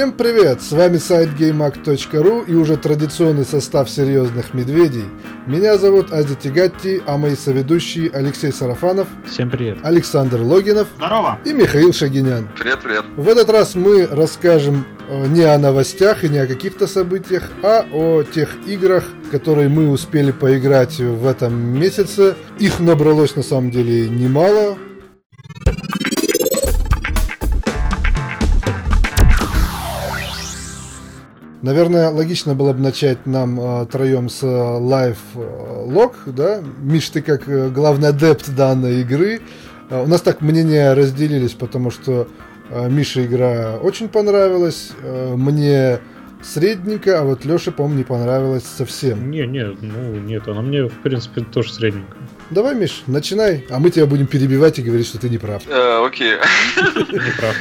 Всем привет! С вами сайт GameAct.ru и уже традиционный состав серьезных медведей. Меня зовут Ади Тигатти, а мои соведущие Алексей Сарафанов. Всем привет. Александр Логинов. Здорово. И Михаил Шагинян. Привет, привет. В этот раз мы расскажем э, не о новостях и не о каких-то событиях, а о тех играх, которые мы успели поиграть в этом месяце. Их набралось на самом деле немало. Наверное, логично было бы начать нам э, троем с лайв э, лог, да? Миш, ты как э, главный адепт данной игры. Э, у нас так мнения разделились, потому что э, Мише игра очень понравилась, э, мне средненько, а вот Леше, по-моему, не понравилось совсем. Не, не, ну нет, она мне, в принципе, тоже средненько. Давай, Миш, начинай, а мы тебя будем перебивать и говорить, что ты не прав. Э, окей. Не прав.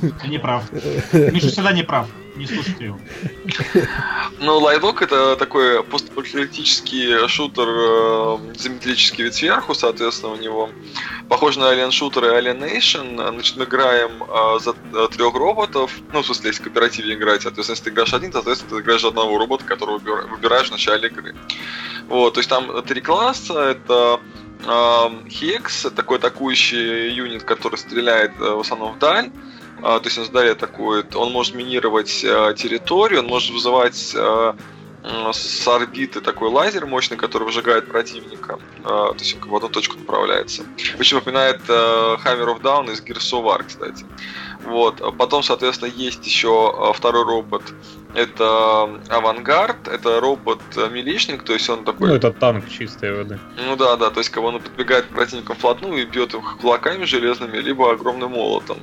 Ты не прав. Миша всегда не прав. Не слушайте его. Ну, Лайдок это такой постапокалиптический шутер, э, изометрический вид сверху, соответственно, у него похож на Alien Shooter и Alien Nation. Значит, мы играем э, за э, трех роботов. Ну, в смысле, если в кооперативе играть, соответственно, если ты играешь один, соответственно, ты играешь за одного робота, которого выбира- выбираешь в начале игры. Вот, то есть там три класса, это э, Хекс, такой атакующий юнит, который стреляет в основном вдаль. А, то есть он задали атакует, он может минировать э, территорию, он может вызывать э, с орбиты такой лазер мощный, который выжигает противника. Э, то есть он в одну точку направляется. Очень напоминает э, Hammer of Down из Gears of War, кстати. Вот. А Потом, соответственно, есть еще второй робот. Это Авангард, это робот-милишник, то есть он такой... Ну, это танк чистой воды. Ну да, да, то есть бы он подбегает к противникам вплотную и бьет их кулаками железными, либо огромным молотом.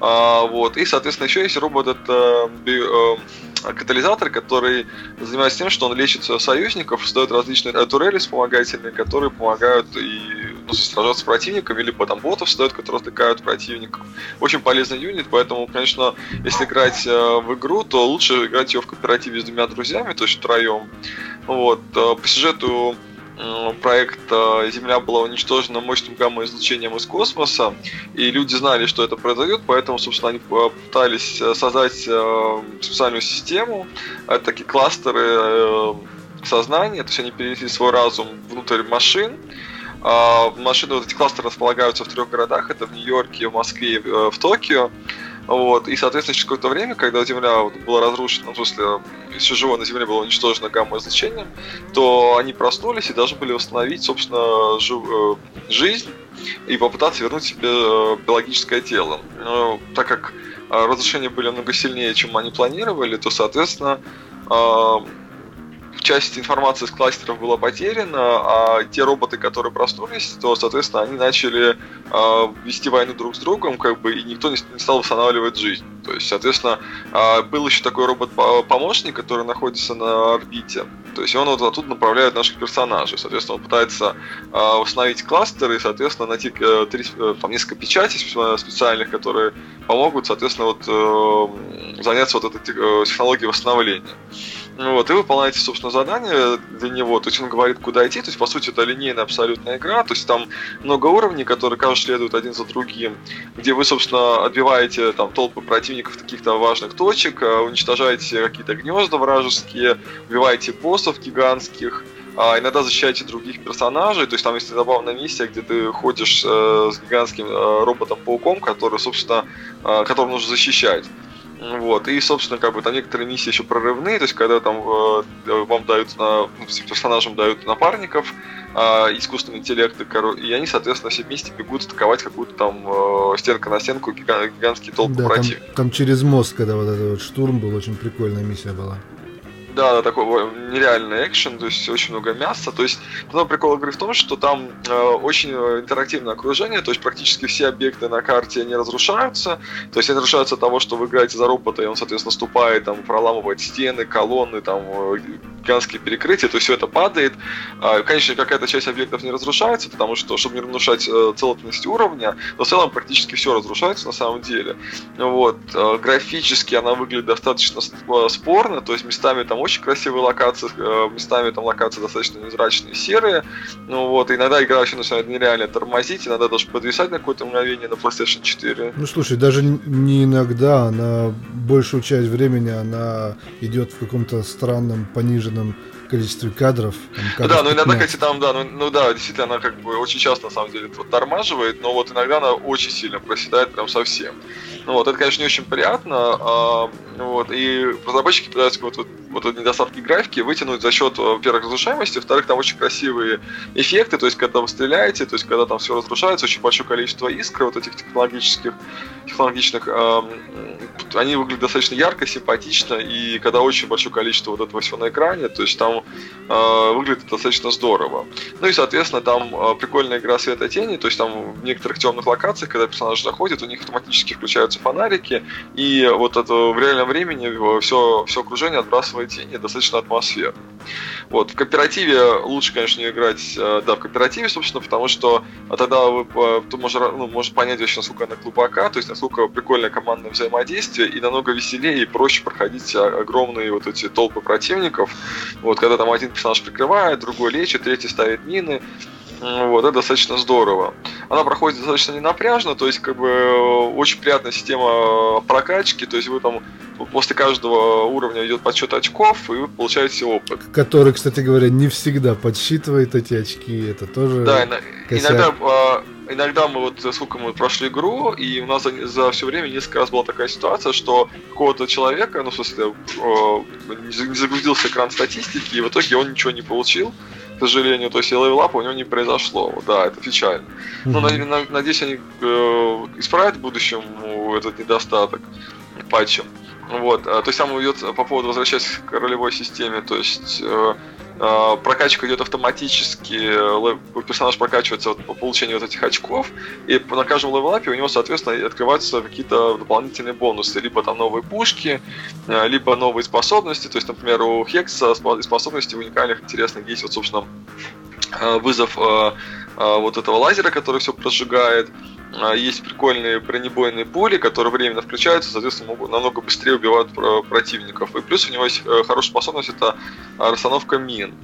А, вот. И, соответственно, еще есть робот, это би- э, катализатор, который занимается тем, что он лечит союзников, создает различные э, турели вспомогательные, которые помогают и ну, сражаться с противниками, либо там ботов создает, которые отвлекают противников. Очень полезный юнит, поэтому, конечно, если играть э, в игру, то лучше играть ее в кооперативе с двумя друзьями, то есть втроем. Вот. Э, По сюжету проекта Земля была уничтожена мощным гамма-излучением из космоса, и люди знали, что это произойдет, поэтому, собственно, они э, пытались э, создать э, специальную систему, такие кластеры э, сознания, то есть они перенесли свой разум внутрь машин, а, Машины, вот эти кластеры располагаются в трех городах, это в Нью-Йорке, в Москве и э, в Токио. Вот. И, соответственно, через какое-то время, когда Земля вот была разрушена, в смысле, все живое на Земле было уничтожено гамма-излучением, то они проснулись и должны были восстановить, собственно, жив- э, жизнь и попытаться вернуть себе э, биологическое тело. Но так как э, разрушения были намного сильнее, чем они планировали, то, соответственно, часть информации из кластеров была потеряна, а те роботы, которые проснулись, то, соответственно, они начали э, вести войну друг с другом, как бы, и никто не, с- стал восстанавливать жизнь. То есть, соответственно, э, был еще такой робот-помощник, который находится на орбите. То есть он вот оттуда направляет наших персонажей. Соответственно, он пытается э, восстановить кластеры и, соответственно, найти э, три, э, там несколько печатей спе- специальных, которые помогут, соответственно, вот э, заняться вот этой э, технологией восстановления. Ну вот, и выполняете, собственно, задание для него. То есть он говорит, куда идти. То есть, по сути, это линейная абсолютная игра. То есть там много уровней, которые, кажется, следуют один за другим. Где вы, собственно, отбиваете там толпы противников каких-то важных точек, э, уничтожаете какие-то гнезда вражеские, убиваете боссов гигантских. а иногда защищаете других персонажей, то есть там есть забавная миссия, где ты ходишь э, с гигантским э, роботом-пауком, который, собственно, э, которого нужно защищать. Вот, и, собственно, как бы там некоторые миссии еще прорывные, то есть когда там э, вам дают ну, всем персонажам дают напарников, э, искусственный интеллект, и, они, соответственно, все вместе бегут атаковать какую-то там э, стенка на стенку гига- гигантские толпы Да, там, противников. там через мост, когда вот этот вот штурм был, очень прикольная миссия была. Да, такой э, нереальный экшен, то есть очень много мяса. То есть потом прикол игры в том, что там э, очень э, интерактивное окружение, то есть практически все объекты на карте не разрушаются. То есть они разрушаются от того, что вы играете за робота, и он, соответственно, ступает, там, проламывает стены, колонны, там, э, гигантские перекрытия, то есть все это падает. А, Конечно, какая-то часть объектов не разрушается, потому что, чтобы не разрушать э, целостность уровня, но в целом практически все разрушается на самом деле. Вот. Э, Графически она выглядит достаточно э, спорно, то есть местами там красивые локации, э, местами там локации достаточно невзрачные, серые. Ну вот, иногда игра вообще начинает нереально тормозить, иногда даже подвисать на какое-то мгновение на PlayStation 4. Ну слушай, даже не иногда, она большую часть времени она идет в каком-то странном пониженном количестве кадров. Там, кадров да, ну иногда, кстати, там, да, ну, ну да, действительно, она как бы очень часто, на самом деле, вот, тормаживает, но вот иногда она очень сильно проседает прям совсем. Ну вот, это, конечно, не очень приятно, а, вот, и разработчики пытаются вот, вот, вот эти недостатки графики вытянуть за счет, во-первых, разрушаемости, во-вторых, там очень красивые эффекты, то есть, когда вы стреляете, то есть, когда там все разрушается, очень большое количество искр вот этих технологических, технологичных, э, они выглядят достаточно ярко, симпатично, и когда очень большое количество вот этого всего на экране, то есть, там э, выглядит достаточно здорово. Ну и, соответственно, там э, прикольная игра света тени, то есть, там в некоторых темных локациях, когда персонаж заходит, у них автоматически включаются фонарики, и вот это в реальном времени все, все окружение отбрасывает тени, достаточно атмосферно. Вот, в кооперативе лучше, конечно, не играть, э, да, в кооперативе, собственно, потому что тогда вы можете, ну, может понять вообще, насколько она глубока, то есть насколько прикольное командное взаимодействие, и намного веселее и проще проходить огромные вот эти толпы противников. Вот, когда там один персонаж прикрывает, другой лечит, третий ставит мины, вот, это достаточно здорово. Она проходит достаточно ненапряжно, то есть, как бы, очень приятная система прокачки, то есть вы там после каждого уровня идет подсчет очков, и вы получаете опыт. Который, кстати говоря, не всегда подсчитывает эти очки, это тоже Да, иногда, а, иногда мы вот, сколько мы прошли игру, и у нас за, за все время несколько раз была такая ситуация, что какого-то человека, ну, в смысле, не загрузился экран статистики, и в итоге он ничего не получил, к сожалению, то есть левелапа у него не произошло. Да, это печально. Но надеюсь, они э, исправят в будущем этот недостаток патчем. Вот, а, то есть там идет по поводу возвращаясь к ролевой системе, то есть э, э, прокачка идет автоматически, персонаж прокачивается по получению вот этих очков, и на каждом левелапе у него, соответственно, открываются какие-то дополнительные бонусы, либо там новые пушки, э, либо новые способности, то есть, например, у Хекса способности уникальных, интересных есть, вот, собственно, э, вызов э, э, вот этого лазера, который все прожигает, есть прикольные бронебойные пули, которые временно включаются, соответственно, могут намного быстрее убивают противников. И плюс у него есть э, хорошая способность, это расстановка мин.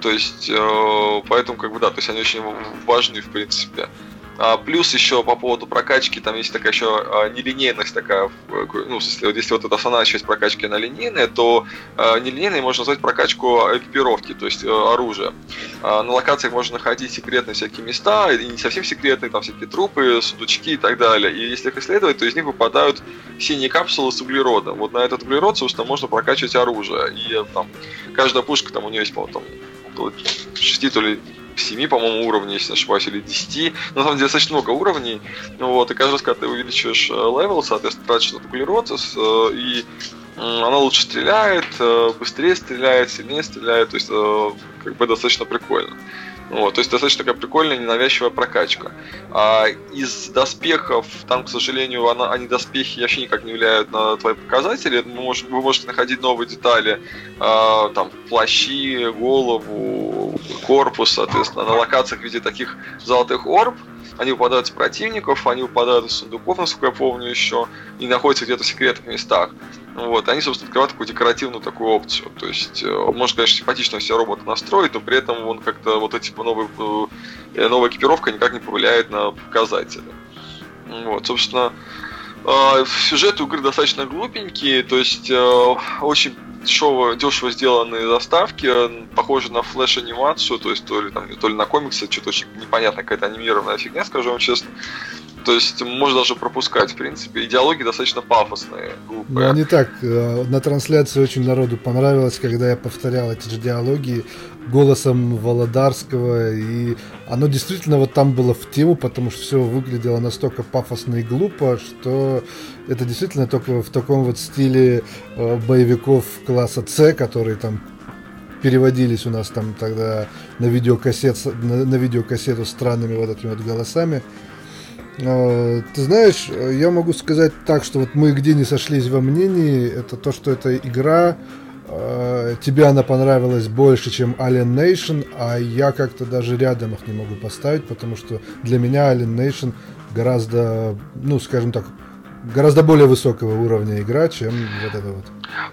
То есть, э, поэтому, как бы, да, то есть они очень важны, в принципе. А, плюс еще по поводу прокачки, там есть такая еще а, нелинейность такая, ну, если вот эта основная часть прокачки, она линейная, то а, нелинейной можно назвать прокачку экипировки, то есть а, оружия. А, на локациях можно находить секретные всякие места, и не совсем секретные, там всякие трупы, сундучки и так далее. И если их исследовать, то из них выпадают синие капсулы с углеродом. Вот на этот углерод, собственно, можно прокачивать оружие. И там каждая пушка, там у нее есть, по-моему, там 6 то ли 7, по-моему, уровней, если не ошибаюсь, или 10. На самом деле, достаточно много уровней. Вот, и каждый раз, когда ты увеличиваешь э, level, соответственно, тратишь этот углерод, э, и она лучше стреляет, э, быстрее стреляет, сильнее стреляет, то есть как бы достаточно прикольно. Вот, то есть достаточно такая прикольная, ненавязчивая прокачка. А из доспехов, там, к сожалению, она, они доспехи вообще никак не влияют на твои показатели. Вы можете, находить новые детали, а, там, плащи, голову, корпус, соответственно, на локациях в виде таких золотых орб, они выпадают из противников, они выпадают из сундуков, насколько я помню еще, и находятся где-то в секретных местах. Вот, они, собственно, открывают такую декоративную такую опцию. То есть, э, может, конечно, симпатично все роботы настроить, но при этом он как-то вот эти новые, э, новая экипировка никак не повлияет на показатели. Вот, собственно, э, сюжет у игры достаточно глупенький, то есть очень дешево, дешево сделанные заставки, похожи на флеш-анимацию, то есть то ли, там, то ли на комиксы, что-то очень непонятная какая-то анимированная фигня, скажу вам честно. То есть можно даже пропускать, в принципе. Идеологии достаточно пафосные, глупые. Ну, не так. Э, на трансляции очень народу понравилось, когда я повторял эти же диалоги голосом Володарского. И оно действительно вот там было в тему, потому что все выглядело настолько пафосно и глупо, что это действительно только в таком вот стиле э, боевиков класса С, которые там переводились у нас там тогда на видеокассет, на, на видеокассету странными вот этими вот голосами. А, ты знаешь, я могу сказать так, что вот мы где не сошлись во мнении, это то, что эта игра тебе она понравилась больше, чем Alien Nation, а я как-то даже рядом их не могу поставить, потому что для меня Alien Nation гораздо, ну, скажем так, гораздо более высокого уровня игра, чем вот это вот.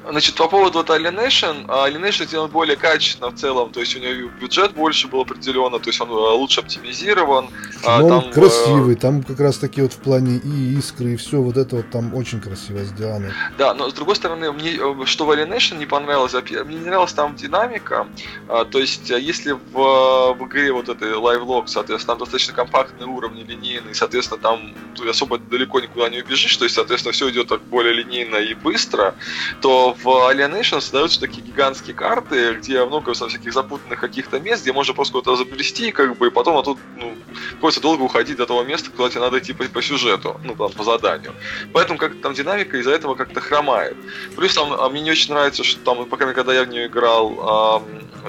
Значит, по поводу вот Alienation, а, Alienation сделан более качественно в целом, то есть у него бюджет больше был определенно, то есть он а, лучше оптимизирован. А, Но он там, красивый, там как раз таки вот в плане и искры, и все вот это вот там очень красиво сделано. Да, но с другой стороны, мне э, что в Alienation не понравилось, мне не нравилась там динамика, то есть если в, в игре вот этой Live Log, соответственно, там достаточно компактные уровни, линейные, соответственно, там особо далеко никуда не убежишь, то есть, соответственно, все идет так более линейно и быстро, то в Alienation создаются такие гигантские карты, где много всяких запутанных каких-то мест, где можно просто куда-то заплести, как бы, и потом а тут, ну, приходится долго уходить до того места, куда тебе надо идти по, по сюжету, ну, там, по заданию. Поэтому как там динамика из-за этого как-то хромает. Плюс там, а мне не очень нравится, что там, пока когда я в нее играл, а,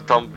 там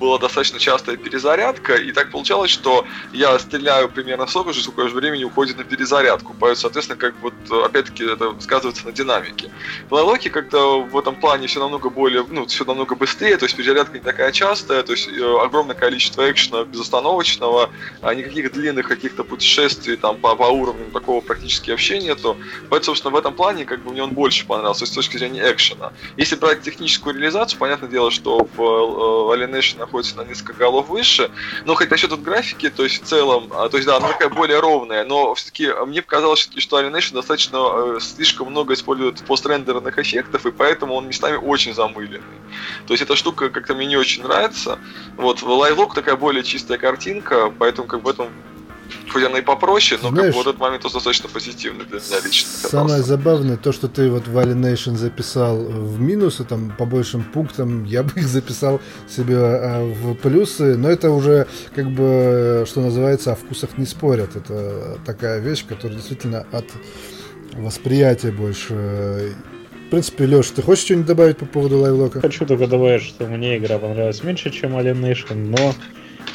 была достаточно частая перезарядка, и так получалось, что я стреляю примерно столько же, сколько времени уходит на перезарядку. Поэтому, соответственно, как вот, опять-таки, это сказывается на динамике. В Лайлоке как-то в этом плане все намного более, ну, все намного быстрее, то есть перезарядка не такая частая, то есть э, огромное количество экшена безостановочного, а никаких длинных каких-то путешествий там по, по уровням такого практически вообще нету. Поэтому, собственно, в этом плане как бы мне он больше понравился с точки зрения экшена. Если брать техническую реализацию, понятное дело, что в э, Alienation находится на несколько голов выше. Но хоть насчет вот графики, то есть в целом, а, то есть да, она такая более ровная, но все-таки мне показалось, что Alienation достаточно э, слишком много использует пострендерных эффектов, и поэтому он местами очень замыленный. То есть эта штука как-то мне не очень нравится. Вот, в Live такая более чистая картинка, поэтому как бы в этом хоть она и попроще, но Знаешь, как бы вот этот момент достаточно позитивный для меня лично. Самое забавное, то, что ты вот в Alienation записал в минусы, там, по большим пунктам, я бы их записал себе а, в плюсы, но это уже, как бы, что называется, о вкусах не спорят. Это такая вещь, которая действительно от восприятия больше в принципе, Леш, ты хочешь что-нибудь добавить по поводу лайвлока? Хочу только добавить, что мне игра понравилась меньше, чем Alienation, но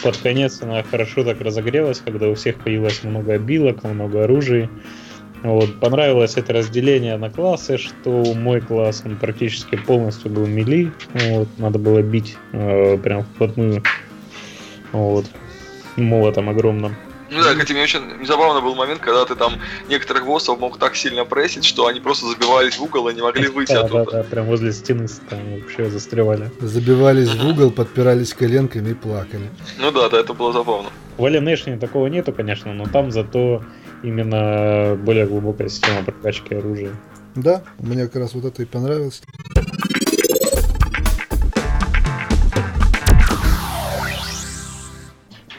под конец она хорошо так разогрелась, когда у всех появилось много обилок, много оружия. Вот. Понравилось это разделение на классы, что мой класс он практически полностью был мили. Вот. Надо было бить э, прям вплотную. Вот. Молотом огромным. Ну да, кстати, мне очень забавно был момент, когда ты там некоторых боссов мог так сильно прессить, что они просто забивались в угол и не могли выйти да, оттуда. Да, да, прям возле стены там вообще застревали. Забивались в угол, подпирались коленками и плакали. Ну да, да, это было забавно. В Alienation такого нету, конечно, но там зато именно более глубокая система прокачки оружия. Да, мне как раз вот это и понравилось.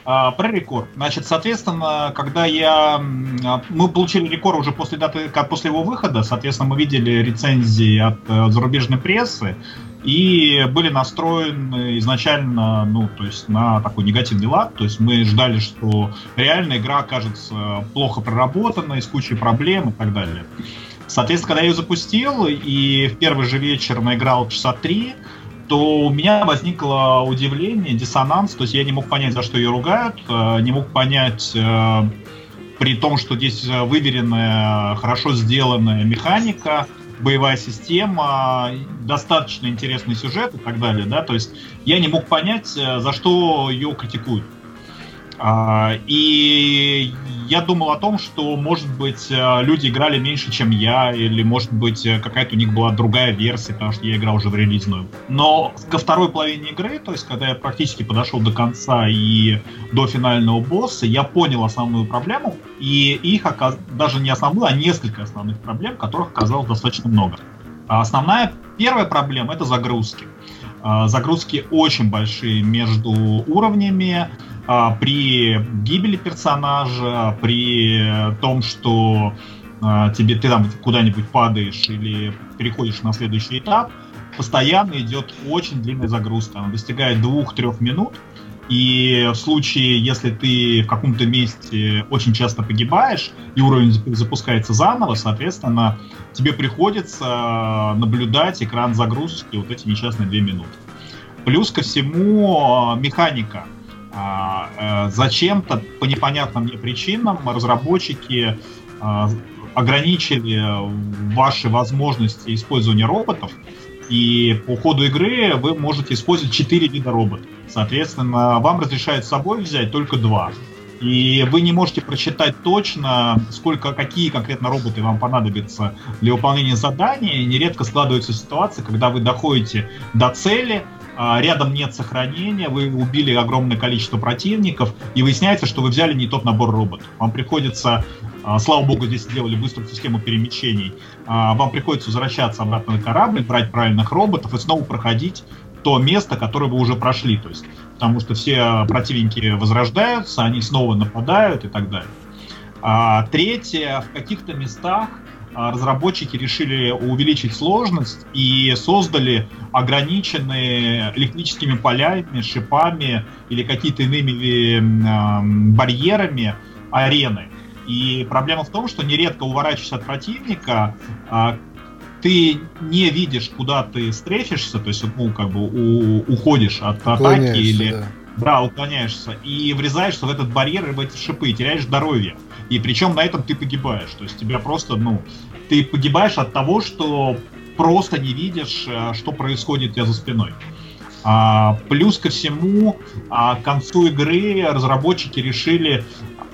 Про рекорд. Значит, соответственно, когда я... Мы получили рекорд уже после даты, после его выхода, соответственно, мы видели рецензии от э, зарубежной прессы и были настроены изначально, ну, то есть на такой негативный лад, то есть мы ждали, что реально игра окажется плохо проработанной, с кучей проблем и так далее. Соответственно, когда я ее запустил и в первый же вечер наиграл часа три, то у меня возникло удивление, диссонанс, то есть я не мог понять, за что ее ругают, э, не мог понять, э, при том, что здесь выверенная, хорошо сделанная механика, боевая система, достаточно интересный сюжет и так далее, да, то есть я не мог понять, э, за что ее критикуют. А, и я думал о том, что, может быть, э, люди играли меньше, чем я, или, может быть, э, какая-то у них была другая версия, потому что я играл уже в релизную. Но ко второй половине игры, то есть, когда я практически подошел до конца и до финального босса, я понял основную проблему, и их даже не основную, а несколько основных проблем, которых оказалось достаточно много. А основная первая проблема — это загрузки. А, загрузки очень большие между уровнями, а, при гибели персонажа, при том, что а, тебе ты там куда-нибудь падаешь или переходишь на следующий этап, постоянно идет очень длинная загрузка. Она достигает двух-трех минут. И в случае, если ты в каком-то месте очень часто погибаешь, и уровень запускается заново, соответственно, тебе приходится наблюдать экран загрузки вот эти несчастные две минуты. Плюс ко всему механика. А, э, зачем-то по непонятным мне причинам разработчики а, ограничили ваши возможности использования роботов, и по ходу игры вы можете использовать 4 вида роботов. Соответственно, вам разрешают с собой взять только два. И вы не можете просчитать точно, сколько, какие конкретно роботы вам понадобятся для выполнения задания. Нередко складываются ситуации, когда вы доходите до цели, а, рядом нет сохранения, вы убили огромное количество противников, и выясняется, что вы взяли не тот набор роботов. Вам приходится, а, слава богу, здесь сделали быструю систему перемещений, а, вам приходится возвращаться обратно на корабль, брать правильных роботов и снова проходить то место, которое вы уже прошли. То есть, потому что все противники возрождаются, они снова нападают и так далее. А, третье, в каких-то местах а, разработчики решили увеличить сложность и создали ограниченные электрическими полями, шипами или какими-то иными барьерами арены. И проблема в том, что нередко уворачиваясь от противника, а, ты не видишь, куда ты стрефишься, то есть ну, как бы у, уходишь от атаки или да. да, уклоняешься, и врезаешься в этот барьер и в эти шипы, и теряешь здоровье. И причем на этом ты погибаешь. То есть тебя просто, ну, ты погибаешь от того, что просто не видишь, э, что происходит у тебя за спиной. А, плюс ко всему, а, к концу игры разработчики решили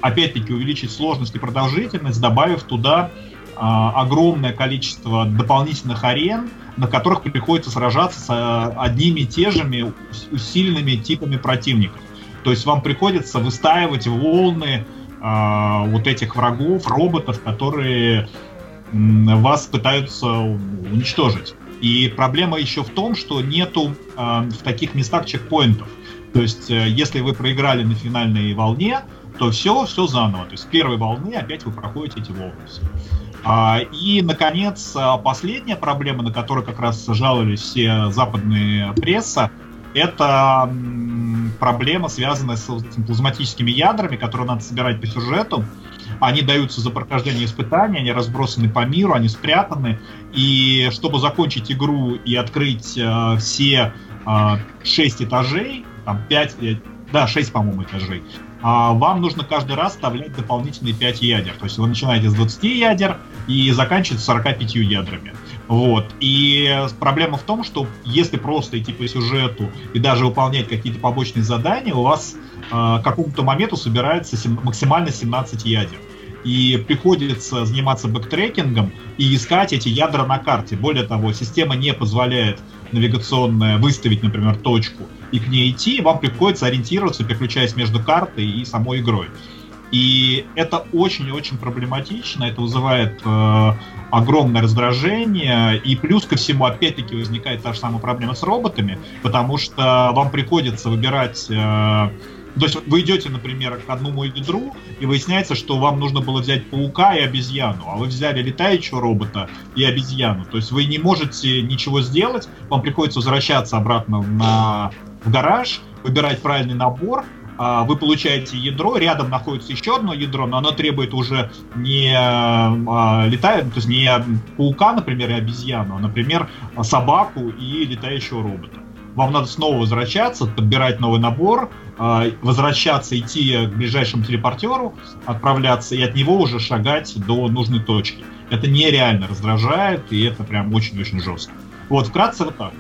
опять-таки увеличить сложность и продолжительность, добавив туда огромное количество дополнительных арен, на которых приходится сражаться с а, одними и те же усиленными типами противников. То есть вам приходится выстаивать волны э, вот этих врагов, роботов, которые вас пытаются уничтожить. И проблема еще в том, что нету э, в таких местах чекпоинтов. То есть, э, если вы проиграли на финальной волне, то все, все заново. То есть, первой волны опять вы проходите эти волны. А, и, наконец, последняя проблема, на которую как раз жаловались все западные пресса, это проблема, связанная с плазматическими ядрами, которые надо собирать по сюжету. Они даются за прохождение испытаний, они разбросаны по миру, они спрятаны. И чтобы закончить игру и открыть э, все э, 6 этажей, там 5, э, да, 6, по-моему, этажей, а вам нужно каждый раз вставлять дополнительные 5 ядер. То есть вы начинаете с 20 ядер и заканчиваете 45 ядрами. Вот. И проблема в том, что если просто идти по сюжету и даже выполнять какие-то побочные задания, у вас э, к какому-то моменту собирается сем- максимально 17 ядер. И приходится заниматься бэктрекингом и искать эти ядра на карте. Более того, система не позволяет навигационная выставить, например, точку и к ней идти, вам приходится ориентироваться, переключаясь между картой и самой игрой. И это очень-очень проблематично, это вызывает э, огромное раздражение, и плюс ко всему, опять-таки, возникает та же самая проблема с роботами, потому что вам приходится выбирать... Э, то есть вы идете, например, к одному ядру, и выясняется, что вам нужно было взять паука и обезьяну, а вы взяли летающего робота и обезьяну. То есть вы не можете ничего сделать, вам приходится возвращаться обратно на, в гараж, выбирать правильный набор, а, вы получаете ядро, рядом находится еще одно ядро, но оно требует уже не а, летает, то есть не паука, например, и обезьяну, а, например, собаку и летающего робота. Вам надо снова возвращаться, подбирать новый набор, возвращаться, идти к ближайшему телепортеру, отправляться и от него уже шагать до нужной точки. Это нереально раздражает, и это прям очень-очень жестко. Вот, вкратце вот так.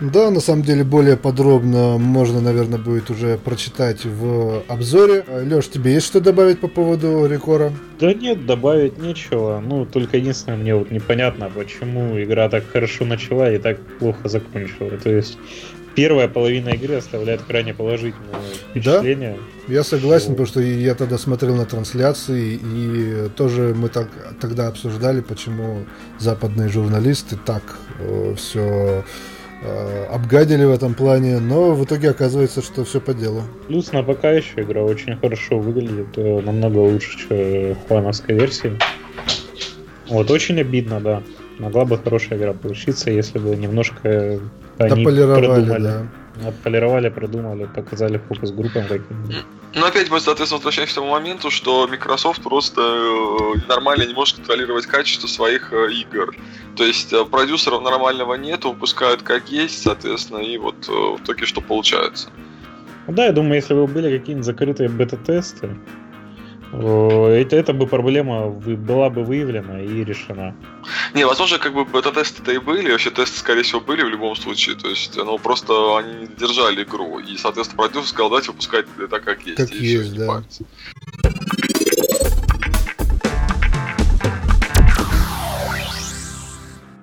Да, на самом деле более подробно можно, наверное, будет уже прочитать в обзоре. Леш, тебе есть что добавить по поводу Рекора? Да нет, добавить нечего. Ну, только единственное, мне вот непонятно, почему игра так хорошо начала и так плохо закончила. То есть первая половина игры оставляет крайне положительное впечатление. Да, я согласен, потому что я тогда смотрел на трансляции, и тоже мы так тогда обсуждали, почему западные журналисты так э, все Э, обгадили в этом плане, но в итоге оказывается, что все по делу. Плюс на ПК еще игра очень хорошо выглядит, э, намного лучше, чем фановской версии. Вот, очень обидно, да. Могла бы хорошая игра получиться, если бы немножко они продумали. Да. Отполировали, продумали, показали фокус группам каким Ну, опять мы, соответственно, возвращаемся к тому моменту, что Microsoft просто э, нормально не может контролировать качество своих э, игр. То есть э, продюсеров нормального нет, выпускают как есть, соответственно, и вот в итоге что получается. Ну да, я думаю, если бы были какие-нибудь закрытые бета-тесты, это, это бы проблема была бы выявлена и решена. Не, возможно, как бы бета-тесты-то и были, вообще тесты, скорее всего, были в любом случае, то есть, ну, просто они держали игру, и, соответственно, продюсер сказал, давайте выпускать так, как есть. Как есть, да.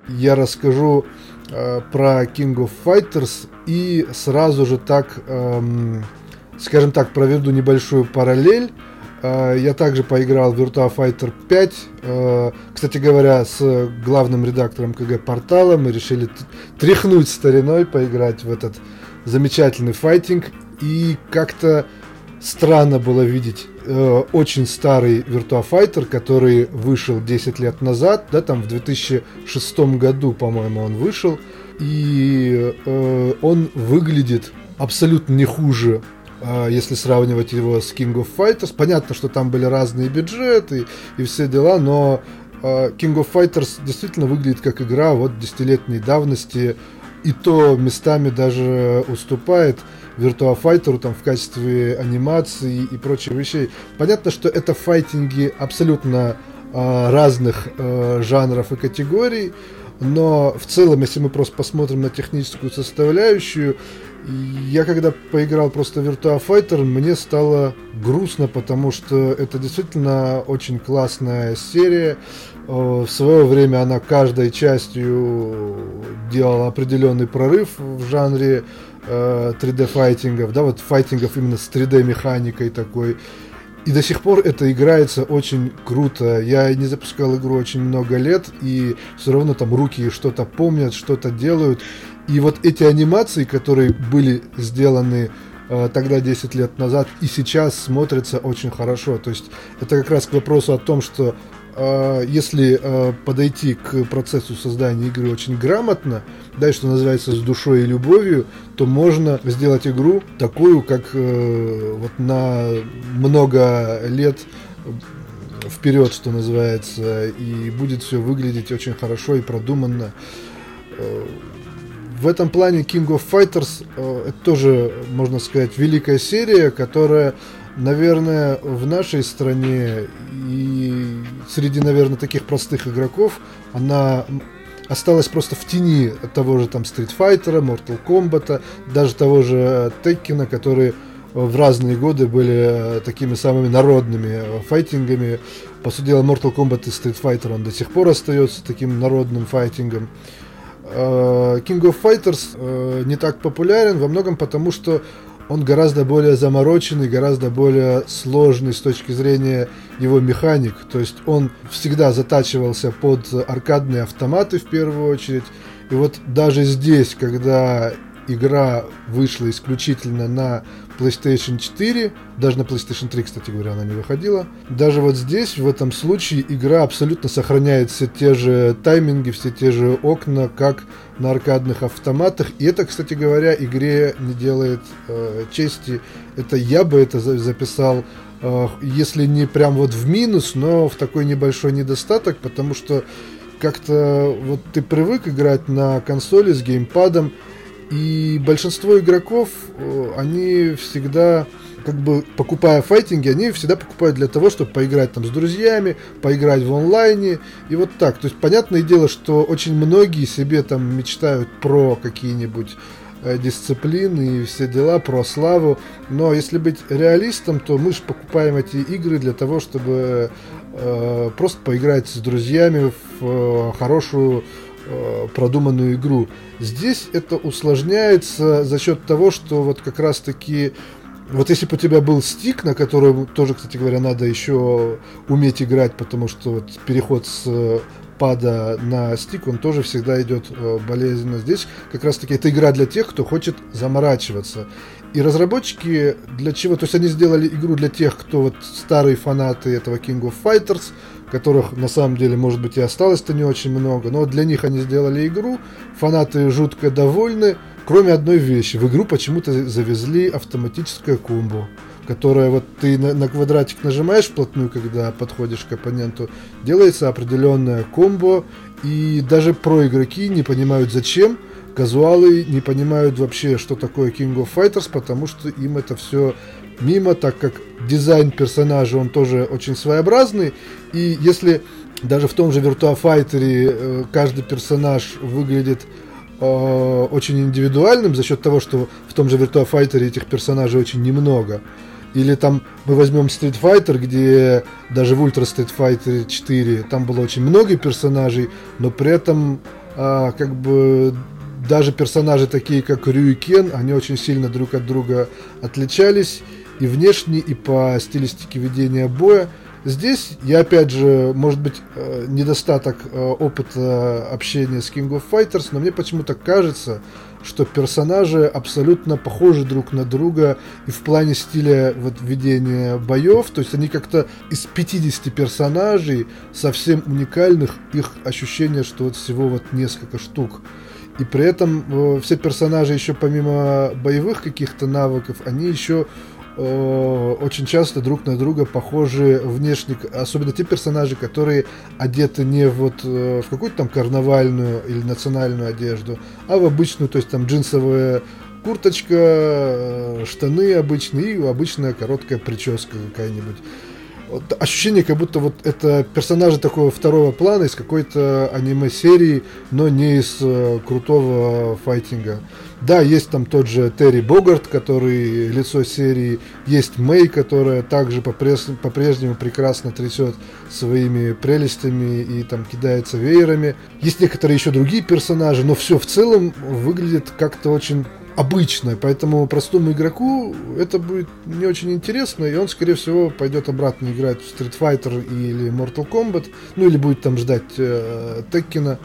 Я расскажу э, про King of Fighters и сразу же так, эм, скажем так, проведу небольшую параллель я также поиграл в Virtua Fighter 5. А, кстати говоря, с главным редактором КГ портала мы решили тряхнуть стариной, поиграть в этот замечательный файтинг. И как-то странно было видеть э, очень старый Virtua Fighter, который вышел 10 лет назад, да, там в 2006 году, по-моему, он вышел. И э, он выглядит абсолютно не хуже а, если сравнивать его с King of Fighters. Понятно, что там были разные бюджеты и все дела, но а, King of Fighters действительно выглядит как игра вот десятилетней давности, и то местами даже уступает Virtua Fighter там в качестве анимации и прочих вещей. Понятно, что это файтинги абсолютно э, разных э, жанров и категорий, но в целом, если мы просто посмотрим на техническую составляющую, я когда поиграл просто Virtua Fighter, мне стало грустно, потому что это действительно очень классная серия. Э, в свое время она каждой частью делала определенный прорыв в жанре 3D э, файтингов, да, вот файтингов именно с 3D механикой такой. И до сих пор это играется очень круто. Я не запускал игру очень много лет, и все равно там руки что-то помнят, что-то делают. И вот эти анимации, которые были сделаны э, тогда 10 лет назад и сейчас смотрятся очень хорошо. То есть это как раз к вопросу о том, что э, если э, подойти к процессу создания игры очень грамотно, да, что называется с душой и любовью, то можно сделать игру такую, как э, вот на много лет вперед, что называется, и будет все выглядеть очень хорошо и продуманно. Э, в этом плане King of Fighters э, это тоже, можно сказать, великая серия, которая, наверное, в нашей стране и среди, наверное, таких простых игроков, она осталась просто в тени того же там Street Fighter, Mortal Kombat, даже того же Tekken, которые в разные годы были такими самыми народными файтингами. По сути дела, Mortal Kombat и Street Fighter он до сих пор остается таким народным файтингом. Э, King of Fighters э, не так популярен во многом потому, что он гораздо более замороченный, гораздо более сложный с точки зрения его механик. То есть он всегда затачивался под аркадные автоматы в первую очередь. И вот даже здесь, когда игра вышла исключительно на PlayStation 4, даже на PlayStation 3, кстати говоря, она не выходила. Даже вот здесь, в этом случае, игра абсолютно сохраняет все те же тайминги, все те же окна, как на аркадных автоматах. И это, кстати говоря, игре не делает э, чести. Это я бы это записал, э, если не прям вот в минус, но в такой небольшой недостаток, потому что как-то вот ты привык играть на консоли с геймпадом, и большинство игроков, э, они всегда, как бы покупая файтинги, они всегда покупают для того, чтобы поиграть там с друзьями, поиграть в онлайне. И вот так. То есть, понятное дело, что очень многие себе там мечтают про какие-нибудь э, дисциплины и все дела, про славу. Но если быть реалистом, то мы же покупаем эти игры для того, чтобы э, просто поиграть с друзьями в э, хорошую Э, продуманную игру. Здесь это усложняется за счет того, что вот как раз таки вот если бы у тебя был стик, на котором тоже, кстати говоря, надо еще уметь играть, потому что вот переход с пада на стик, он тоже всегда идет э, болезненно. Здесь как раз таки это игра для тех, кто хочет заморачиваться. И разработчики для чего? То есть они сделали игру для тех, кто вот старые фанаты этого King of Fighters, которых на самом деле, может быть, и осталось-то не очень много, но для них они сделали игру, фанаты жутко довольны, кроме одной вещи. В игру почему-то завезли автоматическое комбо, которое вот ты на, на квадратик нажимаешь вплотную, когда подходишь к оппоненту, делается определенное комбо, и даже про игроки не понимают зачем, казуалы не понимают вообще, что такое King of Fighters, потому что им это все мимо, так как дизайн персонажа, он тоже очень своеобразный. И если даже в том же Virtua Fighter э, каждый персонаж выглядит э, очень индивидуальным за счет того, что в том же Virtua Fighter этих персонажей очень немного. Или там мы возьмем Street Fighter, где даже в Ultra Street Fighter 4 там было очень много персонажей, но при этом а, как бы даже персонажи такие, как Рю и Кен, они очень сильно друг от друга отличались и внешне, и по стилистике ведения боя. Здесь я опять же, может быть, э, недостаток э, опыта общения с King of Fighters, но мне почему-то кажется, что персонажи абсолютно похожи друг на друга и в плане стиля вот ведения боев, то есть они как-то из 50 персонажей совсем уникальных, их ощущение, что вот всего вот несколько штук. И при этом э, все персонажи еще помимо боевых каких-то навыков, они еще очень часто друг на друга похожи внешне, особенно те персонажи, которые одеты не вот э, в какую-то там карнавальную или национальную одежду, а в обычную, то есть там джинсовая курточка, э, штаны обычные и обычная короткая прическа какая-нибудь вот ощущение, как будто вот это персонажи такого второго плана из какой-то аниме-серии, но не из э, крутого файтинга. Да, есть там тот же Терри Богарт, который лицо серии, есть Мэй, которая также по-прежнему прекрасно трясет своими прелестями и там кидается веерами. Есть некоторые еще другие персонажи, но все в целом выглядит как-то очень обычное, поэтому простому игроку это будет не очень интересно, и он, скорее всего, пойдет обратно играть в Street Fighter или Mortal Kombat, ну или будет там ждать э, Теккина.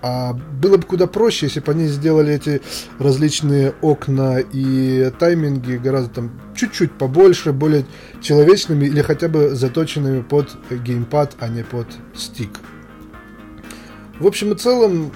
А было бы куда проще, если бы они сделали эти различные окна и тайминги гораздо там чуть-чуть побольше, более человечными или хотя бы заточенными под геймпад, а не под стик. В общем и целом,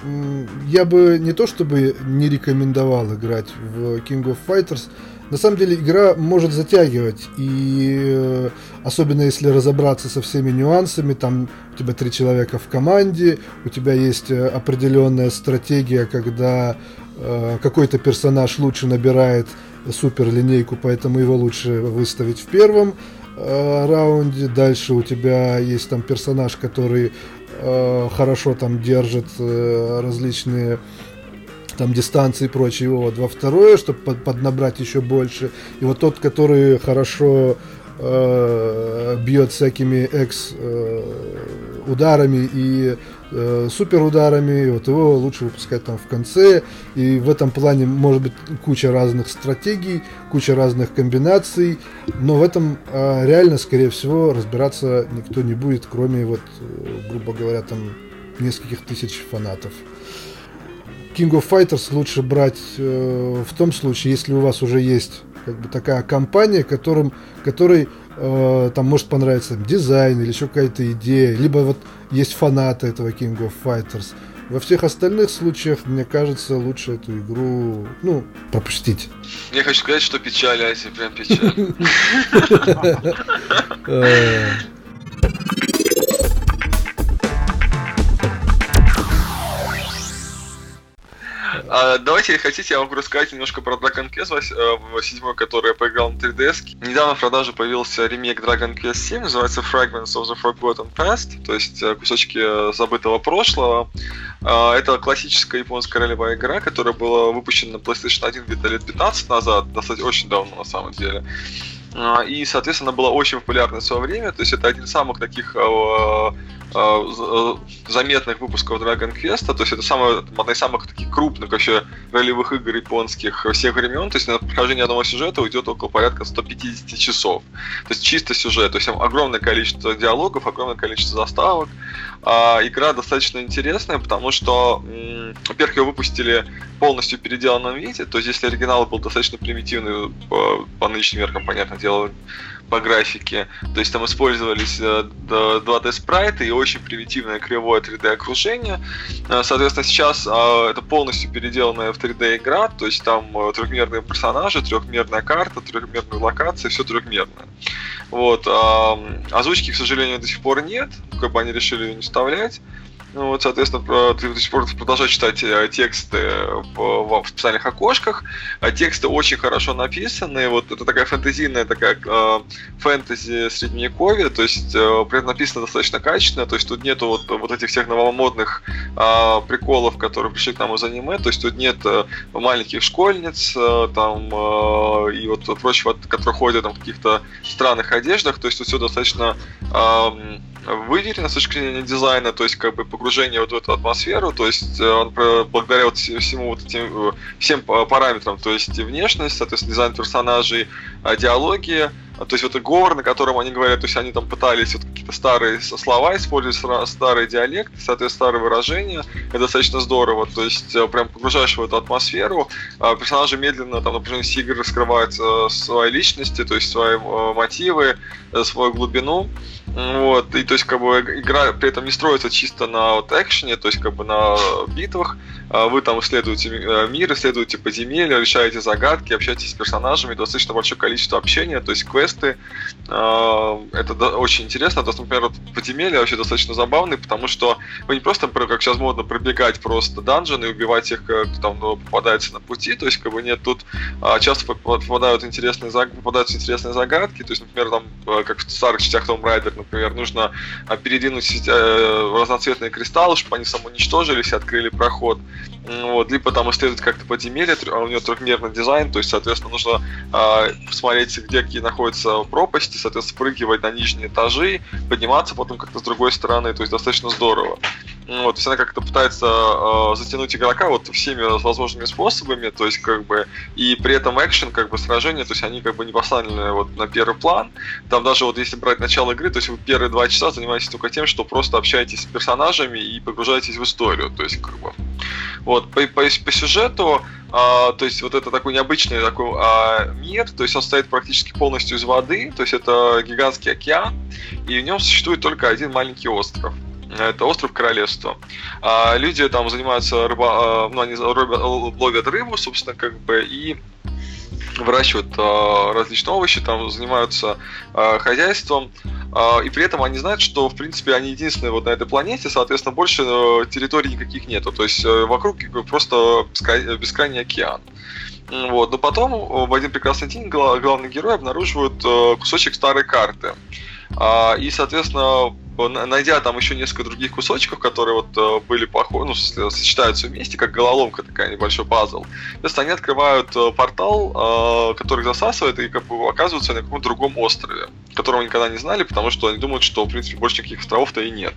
я бы не то чтобы не рекомендовал играть в King of Fighters. На самом деле игра может затягивать, и э, особенно если разобраться со всеми нюансами, там у тебя три человека в команде, у тебя есть э, определенная стратегия, когда э, какой-то персонаж лучше набирает супер линейку, поэтому его лучше выставить в первом раунде. Дальше у тебя есть там персонаж, который Э, хорошо там держит э, различные там дистанции и прочее. Вот. Во второе, чтобы под, поднабрать еще больше. И вот тот, который хорошо э, бьет всякими экс э, ударами и э, супер ударами, вот его лучше выпускать там в конце. И в этом плане может быть куча разных стратегий, куча разных комбинаций, но в этом э, реально, скорее всего, разбираться никто не будет, кроме вот, э, грубо говоря, там нескольких тысяч фанатов. King of Fighters лучше брать э, в том случае, если у вас уже есть как бы такая компания, которым, которой э, там может понравиться там, дизайн или еще какая-то идея, либо вот есть фанаты этого King of Fighters. Во всех остальных случаях, мне кажется, лучше эту игру, ну, пропустить. Я хочу сказать, что печаль, Аси, прям печаль. А, давайте, хотите, я могу рассказать немножко про Dragon Quest 7, э, который я поиграл на 3DS. Недавно в продаже появился ремейк Dragon Quest 7, называется Fragments of the Forgotten Past, то есть э, кусочки э, забытого прошлого. А, это классическая японская ролевая игра, которая была выпущена на PlayStation 1 где-то лет 15 назад, достаточно очень давно на самом деле. А, и, соответственно, была очень популярна в свое время. То есть это один из самых таких Э, э, заметных выпусков Dragon Quest, то есть это самая, одна из самых таких крупных вообще ролевых игр японских всех времен, то есть на прохождение одного сюжета уйдет около порядка 150 часов. То есть чисто сюжет, то есть огромное количество диалогов, огромное количество заставок. А, игра достаточно интересная, потому что, во-первых, ее выпустили полностью в переделанном виде, то есть если оригинал был достаточно примитивный по, по нынешним меркам, понятное дело, по графике. То есть там использовались 2D э, спрайты и очень примитивное кривое 3D окружение. Э, соответственно, сейчас э, это полностью переделанная в 3D игра, то есть там трехмерные персонажи, трехмерная карта, трехмерная локация, все трехмерное. Вот. Озвучки, к сожалению, до сих пор нет, как бы они решили ее не вставлять. Ну, вот, соответственно, ты до сих пор продолжаешь читать э, тексты в, в специальных окошках. А тексты очень хорошо написаны. Вот это такая фэнтезийная такая э, фэнтези средневековья, то есть э, при этом написано достаточно качественно, то есть тут нету вот, вот этих всех новомодных э, приколов, которые пришли к нам из аниме, то есть тут нет э, маленьких школьниц э, там э, и вот прочего, которые ходят там в каких-то странных одеждах, то есть тут все достаточно э, выверено с точки зрения дизайна, то есть как бы погружение вот в эту атмосферу, то есть э, он благодаря вот всему вот этим э, всем параметрам, то есть внешность, соответственно, дизайн персонажей, а, диалоги, а, то есть вот говор, на котором они говорят, то есть они там пытались вот какие-то старые слова использовать, старые диалекты, соответственно, старые выражения. Это достаточно здорово. То есть э, прям погружаешь в эту атмосферу. А, персонажи медленно там на протяжении игры раскрывают свои личности, то есть свои мотивы, свою глубину. Вот, и то есть, как бы, игра при этом не строится чисто на вот экшене, то есть, как бы, на битвах. А вы там исследуете э, мир, исследуете подземелья, решаете загадки, общаетесь с персонажами, достаточно большое количество общения, то есть, квесты. А, это очень интересно. То есть, например, вот подземелья вообще достаточно забавный, потому что вы не просто, как сейчас модно, пробегать просто данжены и убивать тех, кто там ну, попадается на пути, то есть, как бы, нет, тут а, часто попадают интересные, попадаются интересные загадки, то есть, например, там, э, как в старых частях Tomb Raider, например, нужно а, передвинуть э, разноцветные кристаллы, чтобы они самоуничтожились и открыли проход. Вот, либо там исследовать как-то подземелье, а у него трехмерный дизайн, то есть, соответственно, нужно э, посмотреть, где какие находятся пропасти, соответственно, спрыгивать на нижние этажи, подниматься потом как-то с другой стороны, то есть достаточно здорово. Вот, то есть она как-то пытается э, затянуть игрока вот всеми возможными способами, то есть как бы и при этом экшен, как бы сражения, то есть они как бы не поставлены вот на первый план. Там даже вот если брать начало игры, то есть вы первые два часа занимаетесь только тем, что просто общаетесь с персонажами и погружаетесь в историю, то есть как бы вот по, по, по сюжету, а, то есть вот это такой необычный такой а, мир, то есть он состоит практически полностью из воды, то есть это гигантский океан, и в нем существует только один маленький остров это остров Королевства. А люди там занимаются рыба, а, ну они ловят рыбу, собственно, как бы и выращивают э, различные овощи, там занимаются э, хозяйством, э, и при этом они знают, что в принципе они единственные вот на этой планете, соответственно, больше э, территорий никаких нету, то есть э, вокруг просто бескрайний океан. Вот. Но потом в один прекрасный день главный герой обнаруживает э, кусочек старой карты. И, соответственно, найдя там еще несколько других кусочков, которые вот э, были похожи, ну, сочетаются вместе, как головоломка такая, небольшой пазл. Соответственно, они открывают э, портал, э, который засасывает и как бы оказываются на каком-то другом острове, которого никогда не знали, потому что они думают, что, в принципе, больше никаких островов-то и нет.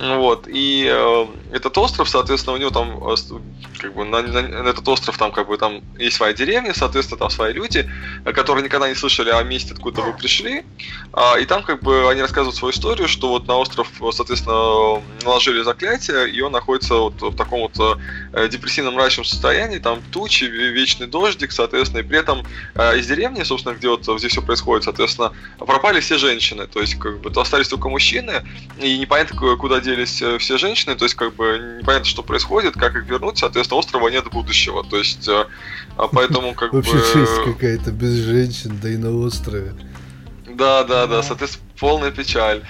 Вот, и этот остров, соответственно, у него там, как бы, на, на, на этот остров там, как бы, там есть своя деревня, соответственно, там свои люди, которые никогда не слышали о месте, откуда вы пришли, э, и там, как бы, они рассказывают свою историю, что вот на остров, соответственно, наложили заклятие, и он находится вот в таком вот э, депрессивном мрачном состоянии, там тучи, вечный дождик, соответственно, и при этом э, из деревни, собственно, где вот здесь все происходит, соответственно, пропали все женщины, то есть, как бы, остались только мужчины, и непонятно, куда делись э, все женщины, то есть, как бы, непонятно, что происходит, как их вернуть, соответственно, острова нет будущего, то есть, а поэтому, как бы... Вообще жесть какая-то, без женщин, да и на острове. Да, да, да, соответственно, полная печаль.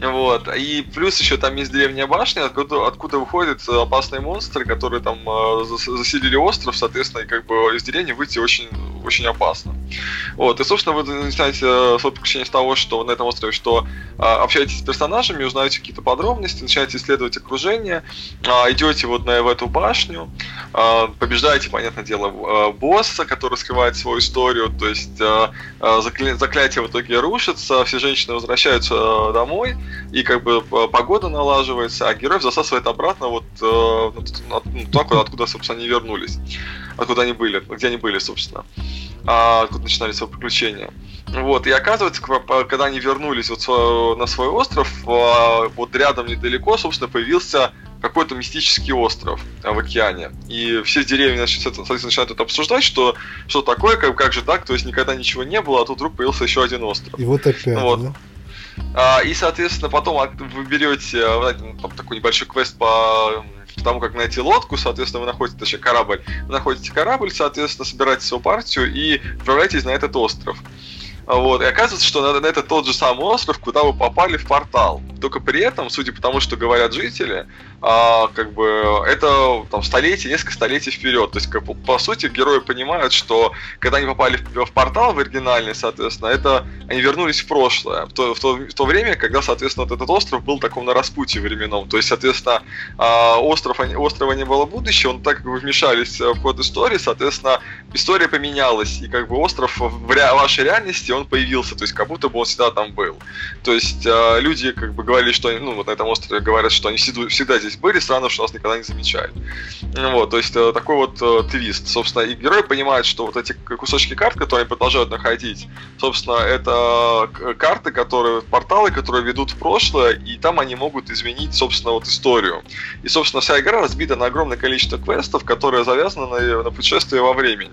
Вот. И плюс еще там есть древняя башня, откуда, откуда выходят опасные монстры, которые там э, заселили остров, соответственно, и как бы из деревни выйти очень, очень опасно. Вот. И, собственно, вы начинаете э, свое приключение с того, что на этом острове, что э, общаетесь с персонажами, узнаете какие-то подробности, начинаете исследовать окружение, э, идете вот на, в эту башню, э, побеждаете, понятное дело, э, босса, который скрывает свою историю, то есть э, э, заклятие в итоге рушится, все женщины возвращаются э, домой, и как бы погода налаживается, а героев засасывает обратно вот э, ну, туда, откуда, собственно, они вернулись, откуда они были, где они были, собственно, а, откуда начинали свое приключение. Вот, и оказывается, когда они вернулись вот на свой остров, а, вот рядом недалеко, собственно, появился какой-то мистический остров в океане. И все деревья начинают, начинают это обсуждать, что что такое, как, как же так, то есть никогда ничего не было, а тут вдруг появился еще один остров. И вот опять, вот. да? А, и, соответственно, потом вы берете э, там, такой небольшой квест по тому, как найти лодку, соответственно, вы находите, точнее, корабль. Вы находите корабль, соответственно, собираете свою партию и отправляетесь на этот остров. Вот, и оказывается, что на это тот же самый остров, куда вы попали в портал. только при этом, судя по тому, что говорят жители, а, как бы это там столетие, несколько столетий вперед. То есть, как, по сути, герои понимают, что когда они попали в, в портал в оригинальный, соответственно, это они вернулись в прошлое, в то, в то, в то время, когда, соответственно, вот этот остров был таком на распутье временном. То есть, соответственно, а, остров, острова не было будущего, он так как бы вмешались в ход истории, соответственно, история поменялась, и как бы остров в ре- вашей реальности он появился, то есть как будто бы он всегда там был. То есть э, люди как бы говорили, что ну вот на этом острове говорят, что они всегда, всегда здесь были, странно, что нас никогда не замечают. Вот, то есть э, такой вот э, твист. Собственно, и герой понимает, что вот эти кусочки карт, которые они продолжают находить, собственно, это карты, которые, порталы, которые ведут в прошлое, и там они могут изменить, собственно, вот историю. И, собственно, вся игра разбита на огромное количество квестов, которые завязаны на, на путешествие во времени.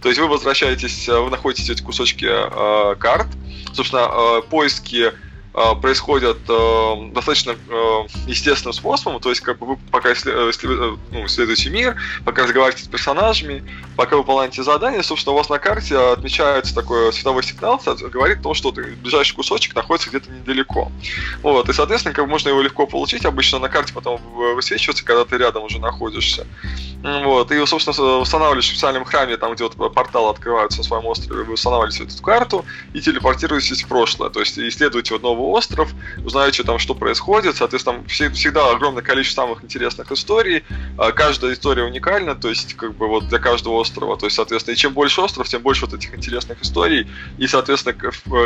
То есть вы возвращаетесь, э, вы находите эти кусочки э, карт, собственно, э, поиски э, происходят э, достаточно э, естественным способом, то есть как бы вы пока исслед, э, ну, исследуете мир, пока разговариваете с персонажами, пока выполняете задания, собственно, у вас на карте отмечается такой световой сигнал, говорит о том, что ближайший кусочек находится где-то недалеко. Вот, и, соответственно, как можно его легко получить, обычно на карте потом высвечивается, когда ты рядом уже находишься. Вот, и, собственно, устанавливаешь в специальном храме, там, где вот портал открывается на своем острове, вы устанавливаете эту карту и телепортируетесь в прошлое, то есть исследуете вот новый остров, узнаете там, что происходит, соответственно, всегда огромное количество самых интересных историй, а каждая история уникальна, то есть, как бы, вот для каждого острова, то есть, соответственно, и чем больше остров, тем больше вот этих интересных историй, и, соответственно,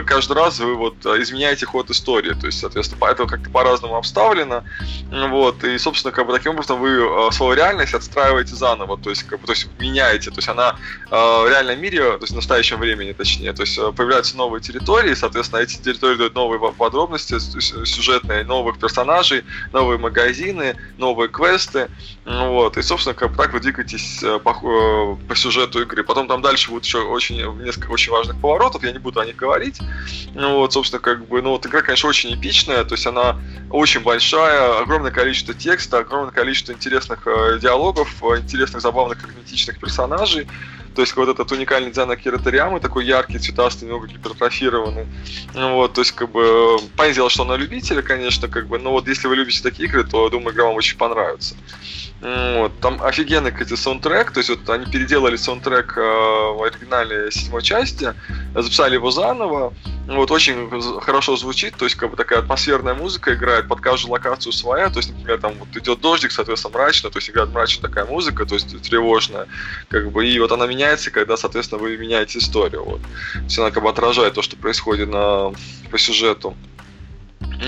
каждый раз вы вот изменяете ход истории, то есть, соответственно, это как-то по-разному обставлено, вот, и, собственно, как бы таким образом вы а, свою реальность отстраиваете заново, то есть, как бы, то есть, меняете, то есть, она в реальном мире, то есть, в настоящем времени, точнее, то есть, появляются новые территории, соответственно, эти территории дают новые подробности сюжетные, новых персонажей, новые магазины, новые квесты, вот, и, собственно, как так вы двигаетесь э, по, э, по сюжету игры. Потом там дальше будет еще очень, несколько очень важных поворотов, я не буду о них говорить, ну, вот, собственно, как бы, ну, вот игра, конечно, очень эпичная, то есть она очень большая, огромное количество текста, огромное количество интересных э, диалогов, э, интересных, забавных, харизматичных персонажей, то есть вот этот уникальный дизайн Ториямы, такой яркий, цветастый, немного гипертрофированный. Ну, вот, то есть, как бы, понятное дело, что на любителя, конечно, как бы, но вот если вы любите такие игры, то, думаю, игра вам очень понравится. Вот, там офигенный, кстати, саундтрек, то есть вот они переделали саундтрек э, в оригинале седьмой части, записали его заново, вот, очень хорошо звучит, то есть как бы такая атмосферная музыка играет, под каждую локацию своя, то есть, например, там вот идет дождик, соответственно, мрачно, то есть играет мрачная такая музыка, то есть тревожная, как бы, и вот она меняется, когда, соответственно, вы меняете историю, вот. То есть она как бы отражает то, что происходит на, по сюжету.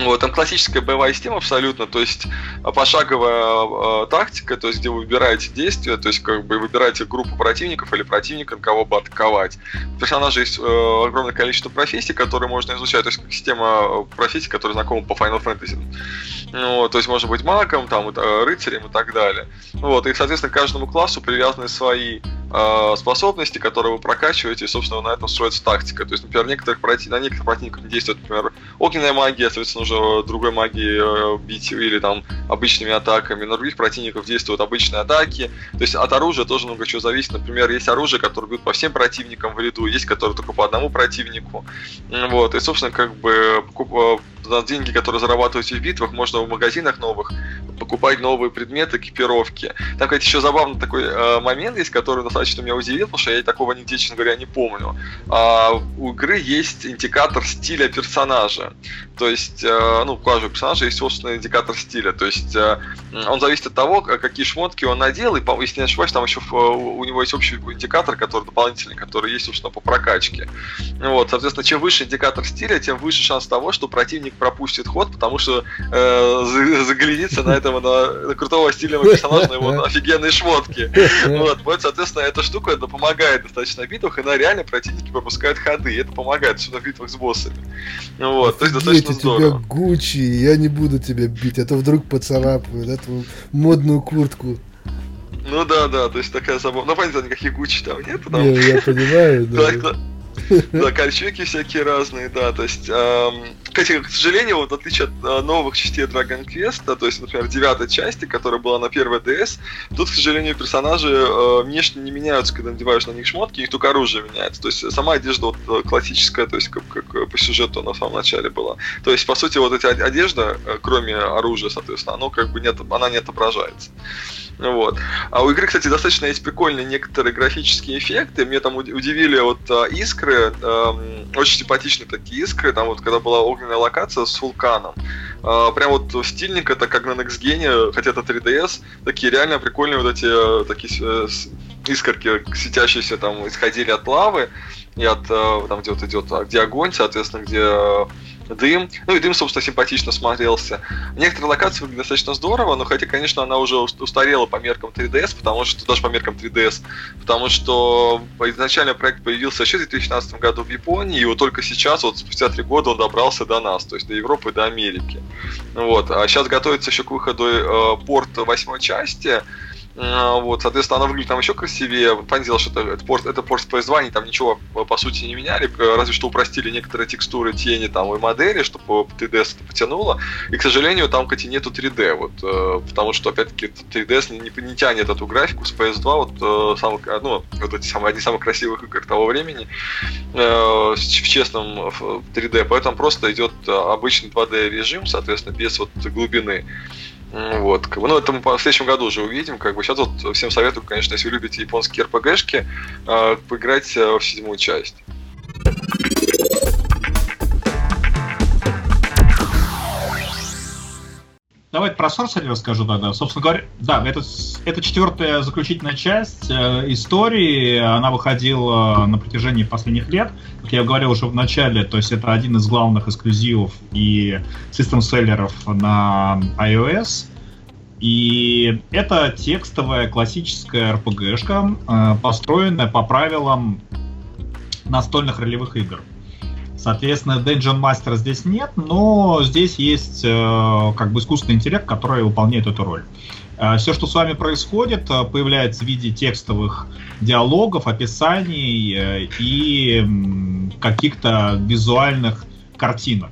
Вот, там классическая боевая система абсолютно, то есть пошаговая э, тактика, то есть где вы выбираете действия, то есть как бы выбираете группу противников или противника, кого бы атаковать. У персонажа есть э, огромное количество профессий, которые можно изучать, то есть как система профессий, которые знакомы по Final Fantasy. Вот, то есть можно быть магом, там, рыцарем и так далее. Вот, и, соответственно, каждому классу привязаны свои э, способности, которые вы прокачиваете, и, собственно, на этом строится тактика. То есть, например, некоторых против... на некоторых противников действует, например, огненная магия, соответственно, уже другой магией э, бить или там обычными атаками. На других противников действуют обычные атаки. То есть от оружия тоже много чего зависит. Например, есть оружие, которое бьют по всем противникам в ряду, есть которые только по одному противнику. Вот, и, собственно, как бы за деньги, которые зарабатываете в битвах, можно в магазинах новых покупать новые предметы, экипировки. Там, кстати, еще забавный такой э, момент есть, который достаточно меня удивил, потому что я такого нигде, честно говоря, не помню. А, у игры есть индикатор стиля персонажа. То есть, э, ну, у каждого персонажа есть собственный индикатор стиля. То есть, э, он зависит от того, какие шмотки он надел, и, если не ошибаюсь, там еще у него есть общий индикатор, который дополнительный, который есть, собственно, по прокачке. Вот, соответственно, чем выше индикатор стиля, тем выше шанс того, что противник пропустит ход, потому что э, заглянется на этого на, на крутого стильного персонажа, на его офигенные шмотки. Вот, вот, соответственно, эта штука это помогает достаточно в битвах, и на реально противники пропускают ходы, и это помогает, особенно в битвах с боссами. Вот, то есть достаточно здорово. тебя Гуччи, я не буду тебя бить, а то вдруг поцарапаю, да, твою модную куртку. Ну да, да, то есть такая забавная. Ну, понятно, никаких Гуччи там нет. Там... Не, я понимаю, да. Да, кольчуги всякие разные, да, то есть, кстати, к сожалению, вот в отличие от э, новых частей Dragon Quest, то есть, например, девятой части, которая была на первой DS, тут, к сожалению, персонажи э, внешне не меняются, когда надеваешь на них шмотки, их только оружие меняется, то есть, сама одежда вот э, классическая, то есть, как, как по сюжету на самом начале была. То есть, по сути, вот эта одежда, э, кроме оружия, соответственно, оно как бы нет, она не отображается. Вот. А у игры, кстати, достаточно есть прикольные некоторые графические эффекты. Мне там удивили вот а, искры, а, очень симпатичные такие искры, там вот когда была огненная локация с вулканом. А, прям вот стильненько, это как на Next Gen, хотя это 3DS, такие реально прикольные вот эти а, такие а, искорки светящиеся там исходили от лавы и от а, там где вот идет, где огонь, соответственно, где дым. Ну и дым, собственно, симпатично смотрелся. Некоторые локации выглядят достаточно здорово, но хотя, конечно, она уже устарела по меркам 3DS, потому что даже по меркам 3DS, потому что изначально проект появился еще в 2015 году в Японии, и вот только сейчас, вот спустя три года, он добрался до нас, то есть до Европы до Америки. Вот. А сейчас готовится еще к выходу э, порт восьмой части, вот, соответственно, она выглядит там еще красивее. Понятное дело, что это, порт, это порт PS2, они там ничего по сути не меняли, разве что упростили некоторые текстуры, тени там и модели, чтобы 3DS это потянуло. И, к сожалению, там, кстати, нету 3D, вот, э, потому что, опять-таки, 3DS не, не, не тянет эту графику с PS2, вот, э, самых, ну, вот эти самые, одни из самых красивых игр того времени э, в честном 3D, поэтому просто идет обычный 2D режим, соответственно, без вот глубины. Вот, ну, это мы в следующем году уже увидим. Как бы сейчас вот всем советую, конечно, если вы любите японские РПГшки, э, поиграть э, в седьмую часть. Давайте про Sorcery расскажу тогда. Собственно говоря, да, это, это четвертая заключительная часть э, истории. Она выходила на протяжении последних лет. Как я говорил уже в начале, то есть это один из главных эксклюзивов и систем-селлеров на iOS. И это текстовая классическая RPG-шка, э, построенная по правилам настольных ролевых игр. Соответственно, Dungeon Master здесь нет, но здесь есть э, как бы искусственный интеллект, который выполняет эту роль. Э, все, что с вами происходит, э, появляется в виде текстовых диалогов, описаний и каких-то визуальных картинок.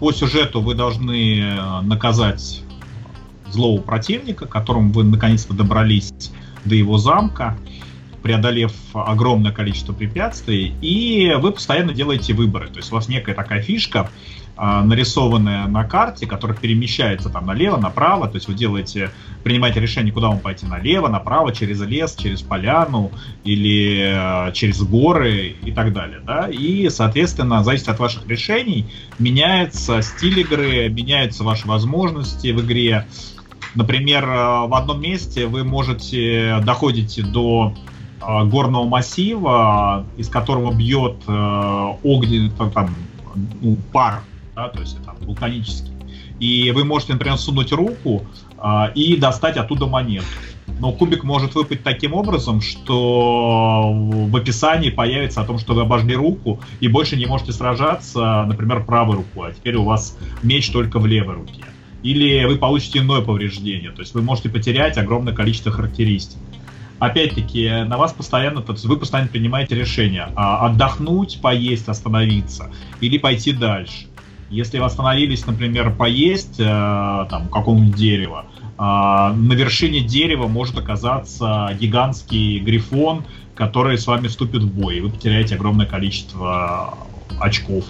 По сюжету вы должны наказать злого противника, к которому вы наконец-то добрались до его замка преодолев огромное количество препятствий, и вы постоянно делаете выборы. То есть у вас некая такая фишка, а, нарисованная на карте, которая перемещается там налево, направо, то есть вы делаете, принимаете решение, куда вам пойти, налево, направо, через лес, через поляну или э, через горы и так далее, да, и, соответственно, зависит от ваших решений, меняется стиль игры, меняются ваши возможности в игре, Например, э, в одном месте вы можете доходите до горного массива, из которого бьет э, огненный там, ну, пар, да, то есть это вулканический. И вы можете, например, сунуть руку э, и достать оттуда монету. Но кубик может выпасть таким образом, что в описании появится о том, что вы обожгли руку и больше не можете сражаться, например, правой рукой, а теперь у вас меч только в левой руке. Или вы получите иное повреждение, то есть вы можете потерять огромное количество характеристик опять-таки, на вас постоянно, то есть вы постоянно принимаете решение а, отдохнуть, поесть, остановиться или пойти дальше. Если вы остановились, например, поесть э, там какого-нибудь дерева, э, на вершине дерева может оказаться гигантский грифон, который с вами вступит в бой, и вы потеряете огромное количество очков,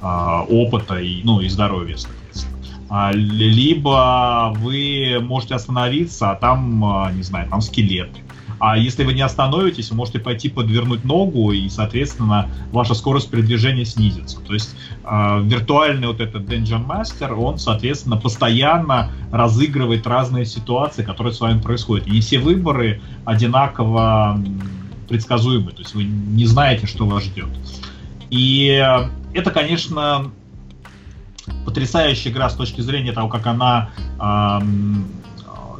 э, опыта и, ну, и здоровья, соответственно. А, либо вы можете остановиться, а там, не знаю, там скелет а если вы не остановитесь, вы можете пойти подвернуть ногу, и, соответственно, ваша скорость передвижения снизится. То есть э, виртуальный вот этот Dungeon Master, он, соответственно, постоянно разыгрывает разные ситуации, которые с вами происходят. И не все выборы одинаково предсказуемы, то есть вы не знаете, что вас ждет. И это, конечно, потрясающая игра с точки зрения того, как она эм,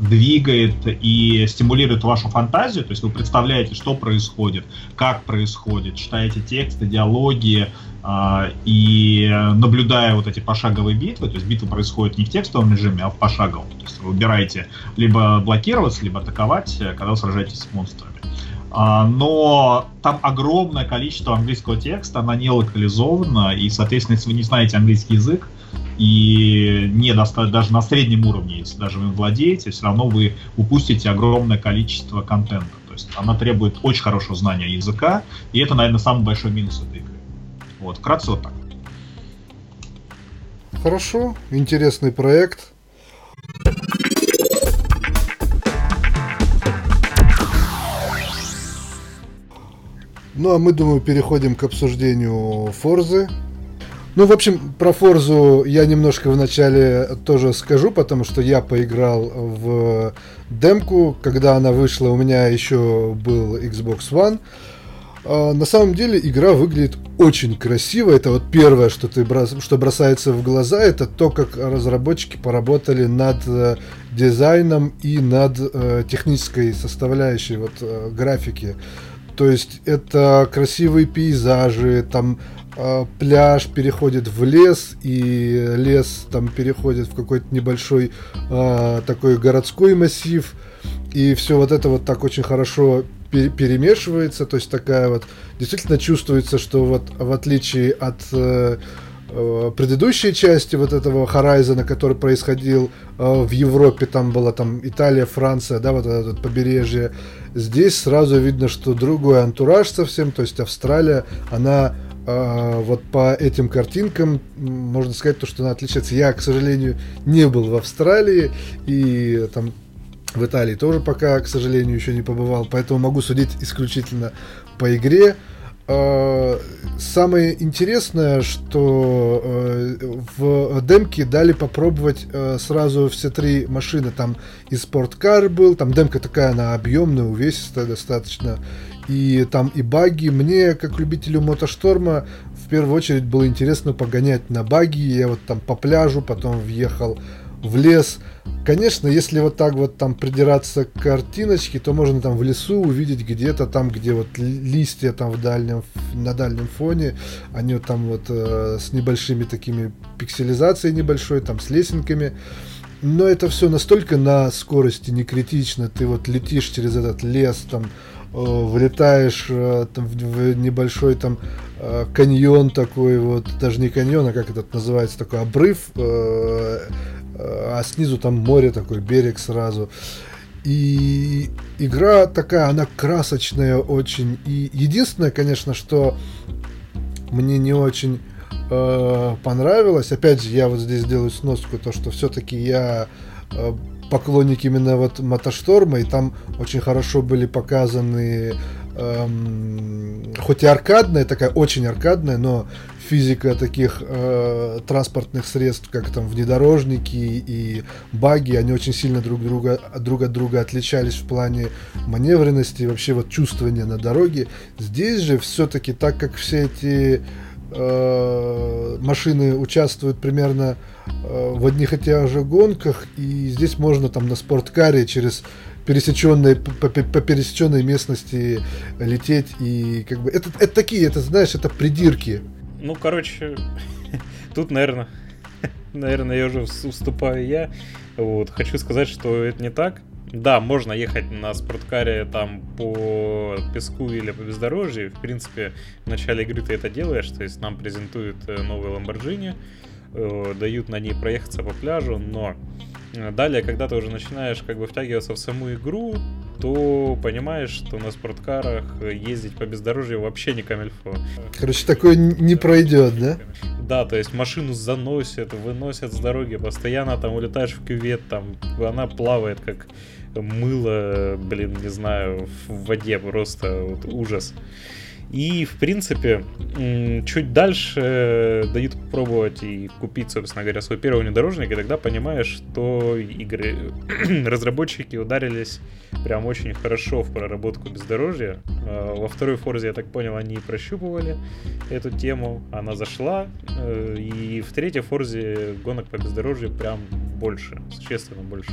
двигает и стимулирует вашу фантазию, то есть вы представляете, что происходит, как происходит, читаете тексты, диалоги, э, и наблюдая вот эти пошаговые битвы, то есть битва происходит не в текстовом режиме, а в пошаговом. То есть вы выбираете либо блокироваться, либо атаковать, когда вы сражаетесь с монстрами. А, но там огромное количество английского текста, она не локализована, и, соответственно, если вы не знаете английский язык, и не даже на среднем уровне, если даже вы владеете, все равно вы упустите огромное количество контента. То есть она требует очень хорошего знания языка, и это, наверное, самый большой минус этой игры. Вот, вкратце вот так. Хорошо, интересный проект. Ну а мы, думаю, переходим к обсуждению Форзы. Ну, в общем, про Форзу я немножко вначале тоже скажу, потому что я поиграл в демку, когда она вышла, у меня еще был Xbox One. А, на самом деле игра выглядит очень красиво. Это вот первое, что, ты что бросается в глаза, это то, как разработчики поработали над э, дизайном и над э, технической составляющей вот, э, графики. То есть это красивые пейзажи, там пляж переходит в лес, и лес там переходит в какой-то небольшой э, такой городской массив, и все вот это вот так очень хорошо перемешивается, то есть такая вот действительно чувствуется, что вот в отличие от э, Э, предыдущей части вот этого Horizon, который происходил э, в Европе, там была там Италия, Франция, да, вот это вот побережье. Здесь сразу видно, что другой антураж совсем, то есть Австралия, она э, вот по этим картинкам можно сказать то, что она отличается. Я, к сожалению, не был в Австралии и там в Италии тоже пока, к сожалению, еще не побывал, поэтому могу судить исключительно по игре. Э, самое интересное, что э, в демке дали попробовать э, сразу все три машины. Там и спорткар был, там демка такая, она объемная, увесистая достаточно. И там и баги. Мне, как любителю мотошторма, в первую очередь было интересно погонять на баги. Я вот там по пляжу, потом въехал в лес. Конечно, если вот так вот там придираться к картиночке, то можно там в лесу увидеть где-то там, где вот листья там в дальнем, на дальнем фоне, они вот там вот э, с небольшими такими пикселизацией небольшой, там с лесенками. Но это все настолько на скорости не критично. Ты вот летишь через этот лес, там э, вылетаешь э, там, в, небольшой там э, каньон такой вот, даже не каньон, а как этот называется, такой обрыв. А снизу там море такой, берег сразу. И игра такая, она красочная очень. И единственное, конечно, что мне не очень понравилось, опять же, я вот здесь делаю сноску, то, что все-таки я поклонник именно вот Мотошторма, и там очень хорошо были показаны эм, хоть и аркадная, такая очень аркадная, но физика таких э, транспортных средств, как там внедорожники и баги, они очень сильно друг, друга, друг от друга отличались в плане маневренности и вообще вот чувствования на дороге. Здесь же все-таки, так как все эти э, машины участвуют примерно в одних и тех же гонках, и здесь можно там на спорткаре через пересеченной, по, по пересеченной местности лететь и как бы это, это такие, это знаешь, это придирки ну, короче, тут, наверное, наверное, я уже уступаю я. Вот, хочу сказать, что это не так. Да, можно ехать на спорткаре там по песку или по бездорожью. В принципе, в начале игры ты это делаешь, то есть нам презентуют э, новый Lamborghini, э, дают на ней проехаться по пляжу, но э, далее, когда ты уже начинаешь как бы втягиваться в саму игру, то понимаешь, что на спорткарах ездить по бездорожью вообще не камельфо. Короче, такое не пройдет, да? Да, то есть машину заносят, выносят с дороги, постоянно там улетаешь в кювет, там она плавает как мыло, блин, не знаю, в воде просто вот ужас. И, в принципе, чуть дальше дают попробовать и купить, собственно говоря, свой первый внедорожник, и тогда понимаешь, что игры разработчики ударились прям очень хорошо в проработку бездорожья. А, во второй Форзе, я так понял, они прощупывали эту тему, она зашла, э, и в третьей Форзе гонок по бездорожью прям больше, существенно больше.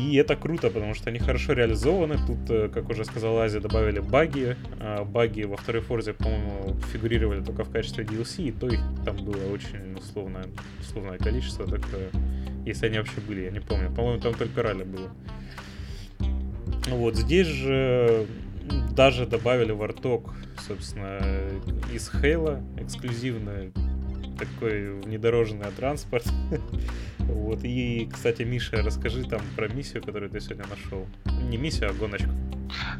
И это круто, потому что они хорошо реализованы. Тут, э, как уже сказал Азия, добавили баги. А, баги во второй форзе, по-моему, фигурировали только в качестве DLC, и то их там было очень условное, условное количество такое. Если они вообще были, я не помню. По-моему, там только ралли было. Вот здесь же даже добавили варток, собственно, из Хейла, эксклюзивно такой внедорожный транспорт. Вот. И, кстати, Миша, расскажи там про миссию, которую ты сегодня нашел. Не миссию, а гоночку.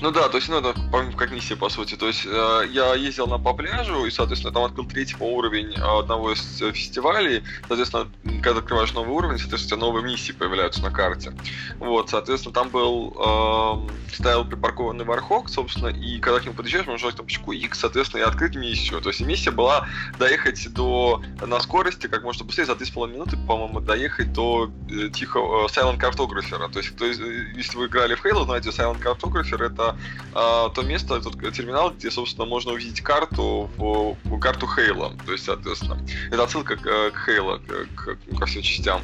Ну да, то есть, ну это как миссия, по сути. То есть, э, я ездил на по пляжу, и, соответственно, там открыл третий по уровень одного из э, фестивалей. Соответственно, когда открываешь новый уровень, соответственно, новые миссии появляются на карте. Вот, соответственно, там был, э, стоял припаркованный вархок, собственно, и когда к нему подъезжаешь, можно нажать кнопочку X, соответственно, и открыть миссию. То есть, миссия была доехать до, на скорости как можно быстрее, за 3,5 минуты, по-моему, доехать до э, тихого э, Silent Cartographer. То есть, то есть, если вы играли в Halo, знаете, Silent Cartographer Браузер это а, то место, тот терминал, где, собственно, можно увидеть карту, в, в карту Хейла. То есть, соответственно, это отсылка к, к Хейла, к, к, ко всем частям.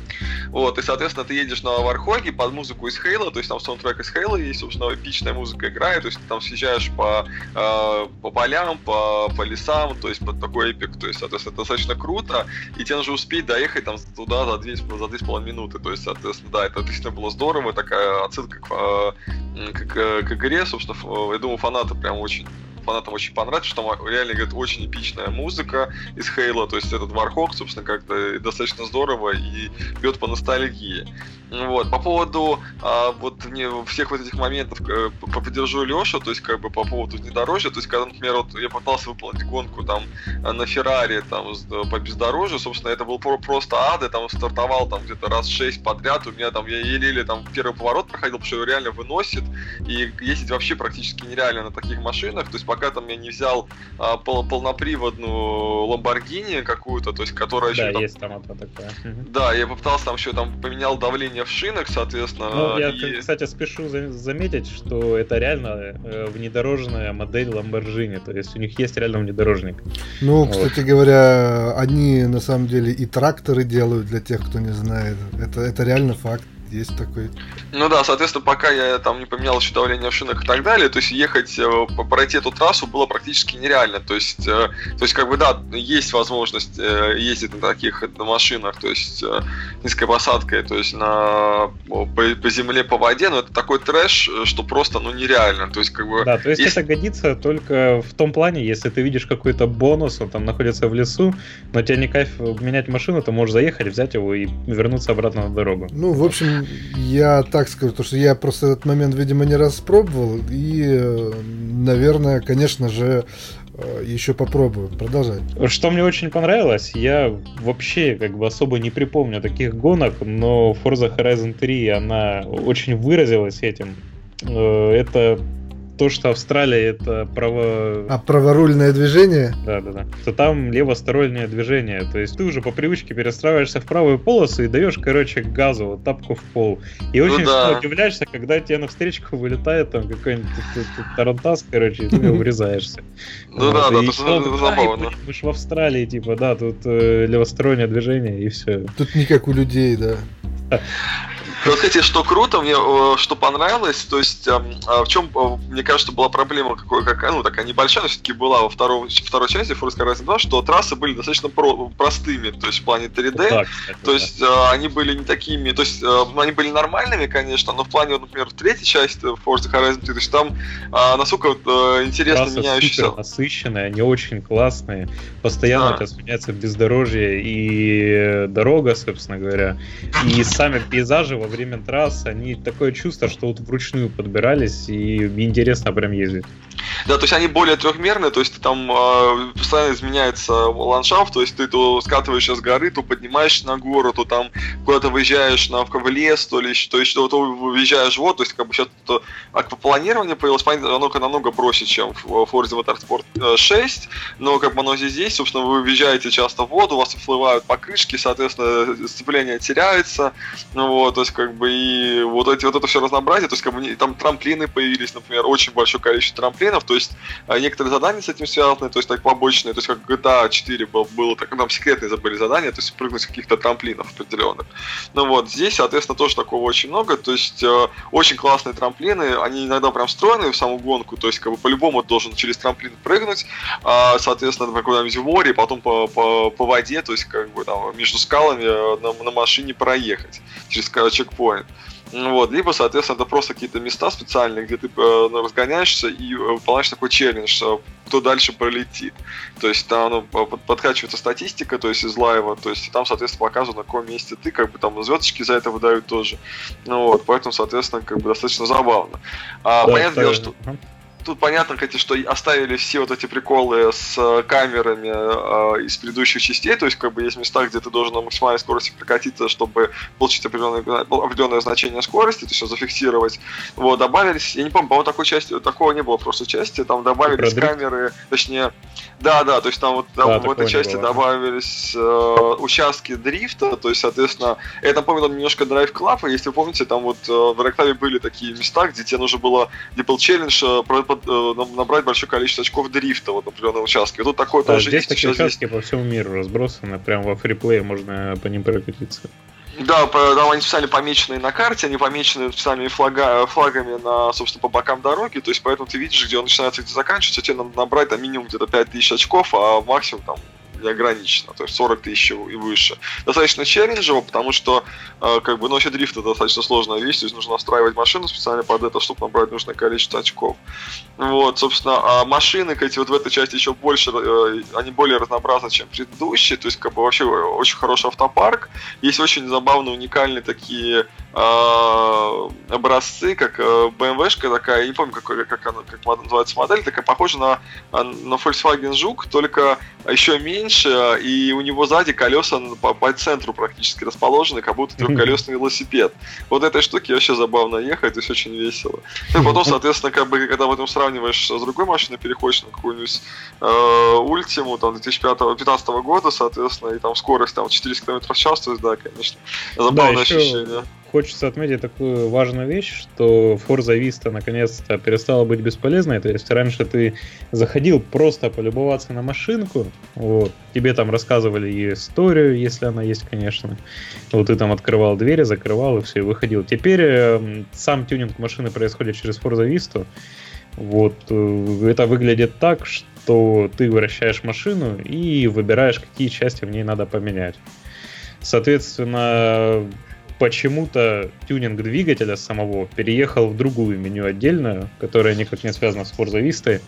Вот, и, соответственно, ты едешь на Вархоге под музыку из Хейла, то есть там саундтрек из Хейла, и, собственно, эпичная музыка играет, то есть ты там съезжаешь по, э, по полям, по, по лесам, то есть под такой эпик, то есть, соответственно, это достаточно круто, и тебе нужно успеть доехать там туда за 2,5 за 2,5 минуты, то есть, соответственно, да, это действительно было здорово, такая отсылка к, э, к, к, к игре, собственно, я думаю, фанаты прям очень фанатам очень понравится, что там реально, говорит, очень эпичная музыка из Хейла, то есть этот Вархок, собственно, как-то достаточно здорово и бьет по ностальгии. Вот, по поводу а, вот не, всех вот этих моментов э, поддержу Лешу, то есть как бы по поводу внедорожья, то есть когда, например, вот я пытался выполнить гонку там на Феррари там по бездорожью, собственно, это был просто ад, я там стартовал там где-то раз шесть подряд, у меня там я еле там первый поворот проходил, потому что его реально выносит, и ездить вообще практически нереально на таких машинах, то есть пока там я не взял а, пол, полноприводную Lamborghini какую-то, то есть которая да, еще там... есть там одна такая. Да, я попытался там еще там поменял давление в шинах, соответственно. Ну, я, и... кстати, спешу заметить, что это реально э, внедорожная модель Lamborghini, то есть у них есть реально внедорожник. Ну, вот. кстати говоря, они на самом деле и тракторы делают для тех, кто не знает. Это, это реально факт есть такой. Ну да, соответственно, пока я там не поменял еще давление в шинах и так далее, то есть ехать, э, пройти эту трассу было практически нереально. То есть, э, то есть как бы да, есть возможность э, ездить на таких на машинах, то есть низкой посадкой, то есть на по, по земле, по воде, но это такой трэш, что просто ну нереально. То есть как бы. Да, то есть, есть... это годится только в том плане, если ты видишь какой-то бонус, он там находится в лесу, но тебе не кайф менять машину, ты можешь заехать, взять его и вернуться обратно на дорогу. Ну, в общем, я так скажу, то что я просто этот момент, видимо, не распробовал. И, наверное, конечно же, э, еще попробую. Продолжай. Что мне очень понравилось, я вообще как бы особо не припомню таких гонок, но Forza Horizon 3, она очень выразилась этим. Э, это то, что Австралия это право... А праворульное движение? Да, да, да. То там левостороннее движение. То есть ты уже по привычке перестраиваешься в правую полосу и даешь, короче, газу, вот, тапку в пол. И очень ну, да. удивляешься, когда тебе на встречку вылетает там какой-нибудь тарантас, короче, и ты врезаешься. Ну да, да, это забавно. Мы же в Австралии, типа, да, тут э, левостороннее движение и все. Тут не как у людей, да. Вот, кстати, что круто, мне что понравилось, то есть а в чем, мне кажется, была проблема какой, какая, ну, такая небольшая, но все-таки была во второй, второй части Forza Horizon 2, что трассы были достаточно про, простыми, то есть в плане 3D, так, кстати, то есть да. они были не такими, то есть они были нормальными, конечно, но в плане, например, в третьей части Forza Horizon 3, то есть там насколько интересно Трассы меняющиеся... насыщенные, они очень классные, постоянно тебя сменяется бездорожье и дорога, собственно говоря, и сами пейзажи во время трасс, они такое чувство, что вот вручную подбирались, и интересно прям ездить. Да, то есть они более трехмерные, то есть там э, постоянно изменяется ландшафт, то есть ты то скатываешься с горы, то поднимаешься на гору, то там куда-то выезжаешь на, в лес, то ли то есть то, выезжаешь вот, то есть как бы сейчас то аквапланирование появилось, оно намного проще, чем в Forza Motorsport 6, но как бы оно здесь есть, собственно, вы въезжаете часто в воду, у вас всплывают покрышки, соответственно, сцепление теряется, ну вот, то есть как бы и вот эти вот это все разнообразие, то есть как бы там трамплины появились, например, очень большое количество трамплинов, то есть а, некоторые задания с этим связаны, то есть так побочные, то есть как GTA 4 было, было так, там секретные забыли задания, то есть прыгнуть с каких-то трамплинов определенных. Ну вот, здесь, соответственно, тоже такого очень много, то есть э, очень классные трамплины, они иногда прям встроены в саму гонку, то есть как бы по-любому должен через трамплин прыгнуть, э, соответственно, куда-нибудь в море, потом по, по, по воде, то есть как бы там между скалами э, на, на машине проехать через чекпоинт. Вот, либо, соответственно, это просто какие-то места специальные, где ты э, ну, разгоняешься и э, выполняешь такой челлендж, кто дальше пролетит. То есть там ну, подкачивается статистика, то есть из лайва, то есть там, соответственно, показано, на каком месте ты, как бы там звездочки за это выдают тоже. Ну вот, поэтому, соответственно, как бы достаточно забавно. А, да, понятное дело, что тут понятно, кстати, что оставили все вот эти приколы с э, камерами э, из предыдущих частей, то есть как бы есть места, где ты должен на максимальной скорости прокатиться, чтобы получить определенное, определенное значение скорости, то есть зафиксировать. Вот, добавились, я не помню, по-моему, такой части, такого не было в прошлой части, там добавились камеры, точнее, да, да, то есть там вот да, в этой части добавились э, участки дрифта, то есть, соответственно, это напомнило немножко Drive Club, и если вы помните, там вот э, в Ректаве были такие места, где тебе нужно было Dipple Challenge э, Э, набрать большое количество очков дрифта вот, на определенном участке. Тут такое да, тоже здесь есть. такие участки здесь... по всему миру разбросаны, прям во фриплее можно по ним прокатиться. Да, там они специально помечены на карте, они помечены специальными флага, флагами на, собственно, по бокам дороги, то есть поэтому ты видишь, где он начинается, где заканчивается, тебе надо набрать там минимум где-то 5000 очков, а максимум там неограниченно, то есть 40 тысяч и выше. Достаточно челленджево, потому что, э, как бы, ну, вообще дрифт это достаточно сложная вещь, то есть нужно настраивать машину специально под это, чтобы набрать нужное количество очков. Вот, собственно, а машины, эти вот в этой части еще больше, э, они более разнообразны, чем предыдущие, то есть, как бы, вообще очень хороший автопарк. Есть очень забавные, уникальные такие э, образцы, как э, BMW-шка такая, я не помню, как, как она как называется модель, такая похожа на, на Volkswagen Жук, только еще меньше, и у него сзади колеса по, по центру практически расположены, как будто трехколесный велосипед. Вот этой штуки вообще забавно ехать, то есть очень весело. Ну и потом, соответственно, как бы, когда в этом сравниваешь с другой машиной, переходишь на какую-нибудь э, Ультиму, там, 2015 года, соответственно, и там скорость там 400 км в час, то есть, да, конечно, забавное да, еще... ощущение хочется отметить такую важную вещь, что Forza Vista наконец-то перестала быть бесполезной. То есть раньше ты заходил просто полюбоваться на машинку, вот, тебе там рассказывали ее историю, если она есть, конечно. Вот ты там открывал двери, закрывал и все, и выходил. Теперь э, сам тюнинг машины происходит через Forza Vista. Вот, э, это выглядит так, что ты вращаешь машину и выбираешь, какие части в ней надо поменять. Соответственно, почему-то тюнинг двигателя самого переехал в другую меню отдельную, которая никак не связана с Forza Vista.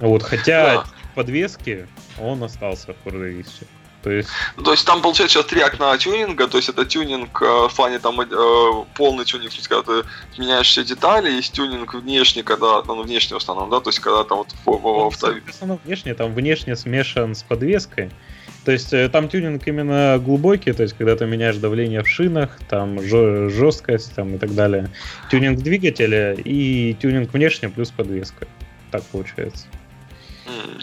Вот, хотя да. подвески он остался в Forza Vista. То есть... то есть там получается сейчас три окна тюнинга, то есть это тюнинг э, в плане там э, полный тюнинг, то есть когда ты меняешь все детали, есть тюнинг внешний, когда, ну, внешний в основном, да, то есть когда там вот в, в, в, в основном внешний, там внешне смешан с подвеской, то есть э, там тюнинг именно глубокий, то есть когда ты меняешь давление в шинах, там жесткость там, и так далее. Тюнинг двигателя и тюнинг внешне плюс подвеска. Так получается.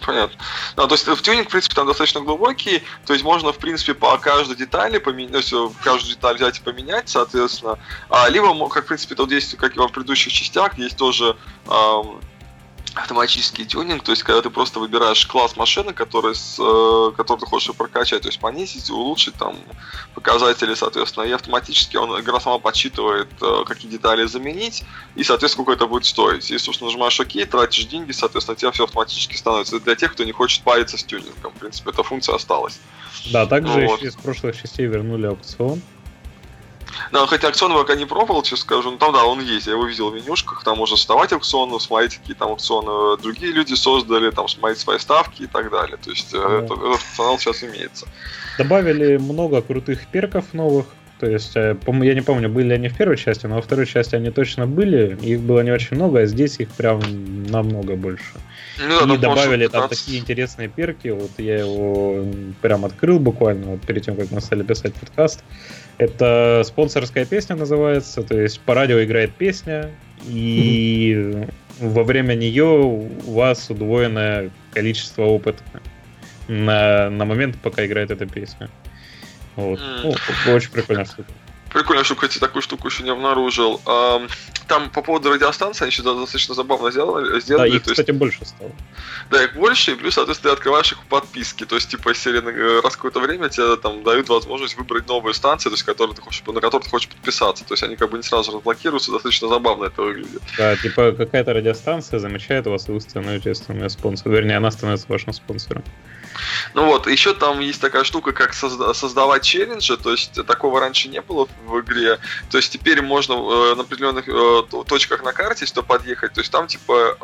Понятно. Ну, то есть в тюнинг, в принципе, там достаточно глубокий, то есть можно, в принципе, по каждой детали поменять, есть каждую деталь взять и поменять, соответственно. А, либо, как, в принципе, тут есть, как и во предыдущих частях, есть тоже эм, автоматический тюнинг, то есть когда ты просто выбираешь класс машины, который, с, э, который ты хочешь прокачать, то есть понизить, улучшить там показатели, соответственно, и автоматически он, игра сама подсчитывает, э, какие детали заменить, и, соответственно, сколько это будет стоить. Если, собственно, нажимаешь ОК, тратишь деньги, соответственно, у тебя все автоматически становится. Для тех, кто не хочет париться с тюнингом, в принципе, эта функция осталась. Да, также вот. из прошлых частей вернули аукцион, да, хотя аукцион пока не пробовал, честно скажу, но там, да, он есть, я его видел в менюшках, там можно создавать аукционы, смотреть, какие там аукционы другие люди создали, там смотреть свои ставки и так далее. То есть mm. это, этот функционал сейчас имеется. Добавили много крутых перков новых, то есть, э, я не помню, были ли они в первой части, но во второй части они точно были. Их было не очень много, а здесь их прям намного больше. Ну, да, и добавили там такие интересные перки. Вот я его прям открыл буквально вот перед тем, как мы стали писать подкаст. Это спонсорская песня называется, то есть по радио играет песня, и во время нее у вас удвоенное количество опыта на, на момент, пока играет эта песня. Вот. Mm. Ну, очень прикольная штука. Прикольно, что, кстати, такую штуку еще не обнаружил. Там по поводу радиостанции они еще достаточно забавно сделали. сделали да, их, кстати, есть, больше стало. Да, их больше, и плюс, соответственно, ты открываешь их в подписке. То есть, типа, серии э, раз какое-то время тебе там дают возможность выбрать новые станции, то есть, которые ты хочешь, на которые ты хочешь подписаться. То есть, они как бы не сразу разблокируются, достаточно забавно это выглядит. Да, типа, какая-то радиостанция замечает вас, и вы становитесь спонсором. Вернее, она становится вашим спонсором. Ну вот, еще там есть такая штука, как созда- создавать челленджи, то есть такого раньше не было в игре. То есть теперь можно э, на определенных э, точках на карте, если подъехать, то есть там типа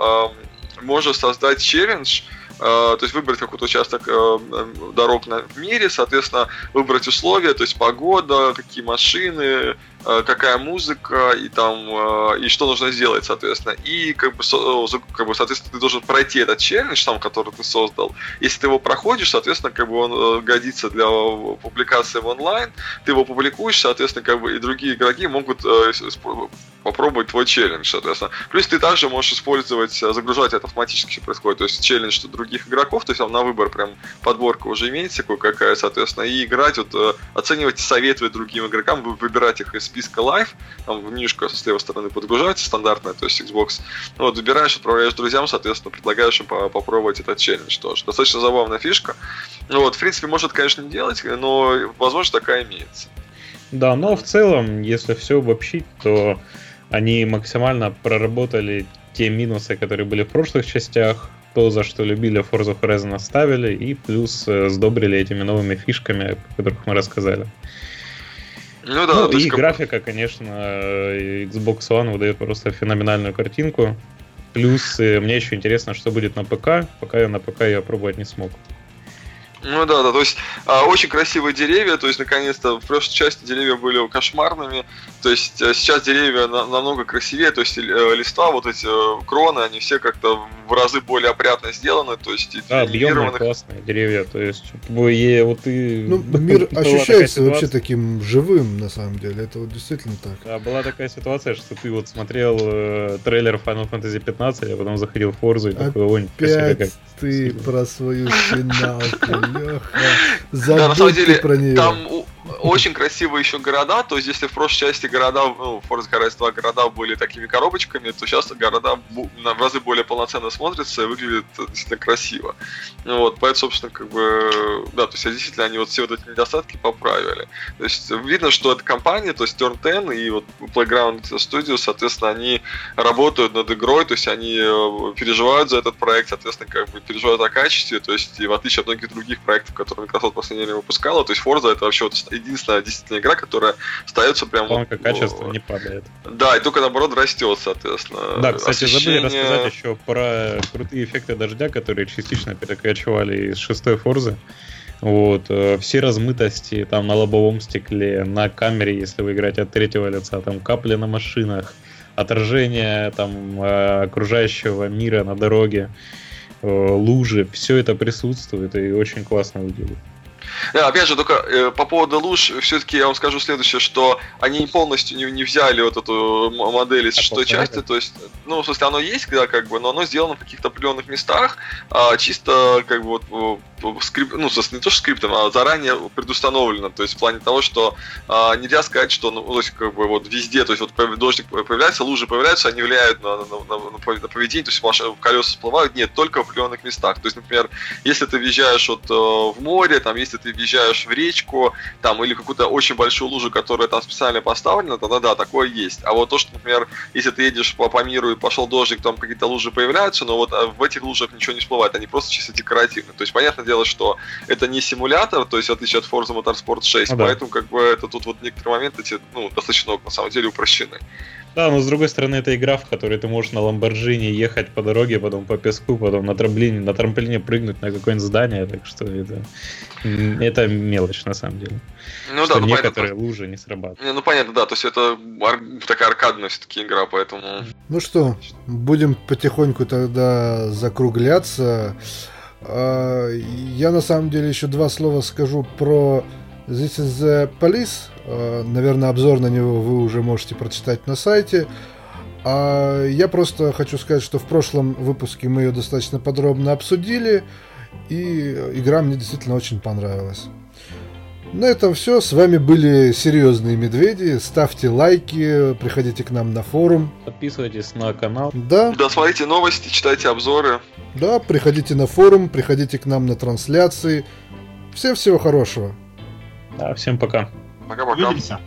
э, можно создать челлендж, Э, то есть выбрать какой-то участок э, дорог на, в мире, соответственно, выбрать условия, то есть погода, какие машины, какая музыка и там и что нужно сделать, соответственно. И как бы, как бы соответственно, ты должен пройти этот челлендж, там, который ты создал. Если ты его проходишь, соответственно, как бы он годится для публикации в онлайн, ты его публикуешь, соответственно, как бы и другие игроки могут попробовать твой челлендж, соответственно. Плюс ты также можешь использовать, загружать это автоматически происходит, то есть челлендж других игроков, то есть там на выбор прям подборка уже имеется кое-какая, соответственно, и играть, вот э, оценивать, советовать другим игрокам, выбирать их из списка live, там менюшка с левой стороны подгружается стандартная, то есть Xbox, ну, вот выбираешь, отправляешь друзьям, соответственно, предлагаешь им попробовать этот челлендж тоже. Достаточно забавная фишка. Ну вот, в принципе, может, конечно, не делать, но возможность такая имеется. Да, но в целом, если все обобщить, то они максимально проработали те минусы, которые были в прошлых частях, то, за что любили Forza Horizon оставили, и плюс э, сдобрили этими новыми фишками, о которых мы рассказали. Ну да, ну, и как... графика, конечно, э, Xbox One выдает просто феноменальную картинку. Плюс мне еще интересно, что будет на ПК. Пока я на ПК ее пробовать не смог. Ну да, да, то есть а, очень красивые деревья, то есть наконец-то в прошлой части деревья были кошмарными, то есть а, сейчас деревья на, намного красивее, то есть э, листва, вот эти э, кроны, они все как-то в разы более опрятно сделаны, то есть да, объемные классные деревья, то есть ой, вот и... Ну, мир ощущается вообще таким живым, на самом деле, это вот действительно так. Да, была такая ситуация, что ты вот смотрел э, трейлер Final Fantasy 15, а потом заходил в Forza и такой, ой, Опять ты про свою финалку, Леха. Да, на самом деле, про нее. там очень красивые еще города, то есть если в прошлой части города, ну, Forza Horizon 2 города были такими коробочками, то сейчас города в разы более полноценно смотрятся и выглядят действительно красиво. Вот, поэтому, собственно, как бы, да, то есть действительно они вот все вот эти недостатки поправили. То есть видно, что эта компания, то есть Turn 10 и вот Playground Studios, соответственно, они работают над игрой, то есть они э, переживают за этот проект, соответственно, как бы переживают о качестве, то есть и в отличие от многих других проектов, которые Microsoft в последнее время выпускала, то есть Forza это вообще вот единственная действительно игра, которая остается прям... Планка вот, качества не падает. Да, и только наоборот растет, соответственно. Да, кстати, Освещение... забыли рассказать еще про крутые эффекты дождя, которые частично перекачивали из шестой Форзы. Вот, э, все размытости там на лобовом стекле, на камере, если вы играете от третьего лица, там капли на машинах, отражение там э, окружающего мира на дороге, э, лужи, все это присутствует и очень классно выглядит. Да, опять же, только э, по поводу луж, все-таки я вам скажу следующее, что они полностью не, не взяли вот эту модель из а шестой части, то есть, ну, в смысле, оно есть, да, как бы, но оно сделано в каких-то определенных местах, а, чисто, как бы, вот, скрип, ну, не то что скриптом, а заранее предустановлено, то есть в плане того, что а, нельзя сказать, что, ну, то есть, как бы, вот везде, то есть, вот дождик появляется, лужи появляются, они влияют на, на, на, на поведение, то есть, ваши колеса всплывают, нет, только в определенных местах, то есть, например, если ты въезжаешь вот э, в море, там, если ты въезжаешь в речку, там, или какую-то очень большую лужу, которая там специально поставлена, тогда да, такое есть, а вот то, что, например, если ты едешь по, по миру и пошел дождик, там какие-то лужи появляются, но вот а в этих лужах ничего не всплывает, они просто чисто декоративные, то есть, понятно, дело, что это не симулятор, то есть в отличие от Forza Motorsport 6, ну, поэтому да. как бы это тут вот некоторые моменты эти, ну, достаточно на самом деле упрощены. Да, но с другой стороны, это игра, в которой ты можешь на Ламборджини ехать по дороге, потом по песку, потом на трамплине, на трамплине прыгнуть на какое-нибудь здание, так что это, это мелочь на самом деле. Ну что да, ну, некоторые понятно. лужи не срабатывают. Не, ну понятно, да, то есть это ар- такая аркадная все-таки игра, поэтому... Ну что, будем потихоньку тогда закругляться. А, я на самом деле еще два слова скажу про This is the Police. А, наверное, обзор на него вы уже можете прочитать на сайте. А я просто хочу сказать, что в прошлом выпуске мы ее достаточно подробно обсудили, и игра мне действительно очень понравилась. На этом все. С вами были серьезные медведи. Ставьте лайки, приходите к нам на форум. Подписывайтесь на канал. Да. Да, смотрите новости, читайте обзоры. Да, приходите на форум, приходите к нам на трансляции. Всем всего хорошего. Да, всем пока. Пока-пока. Увидимся.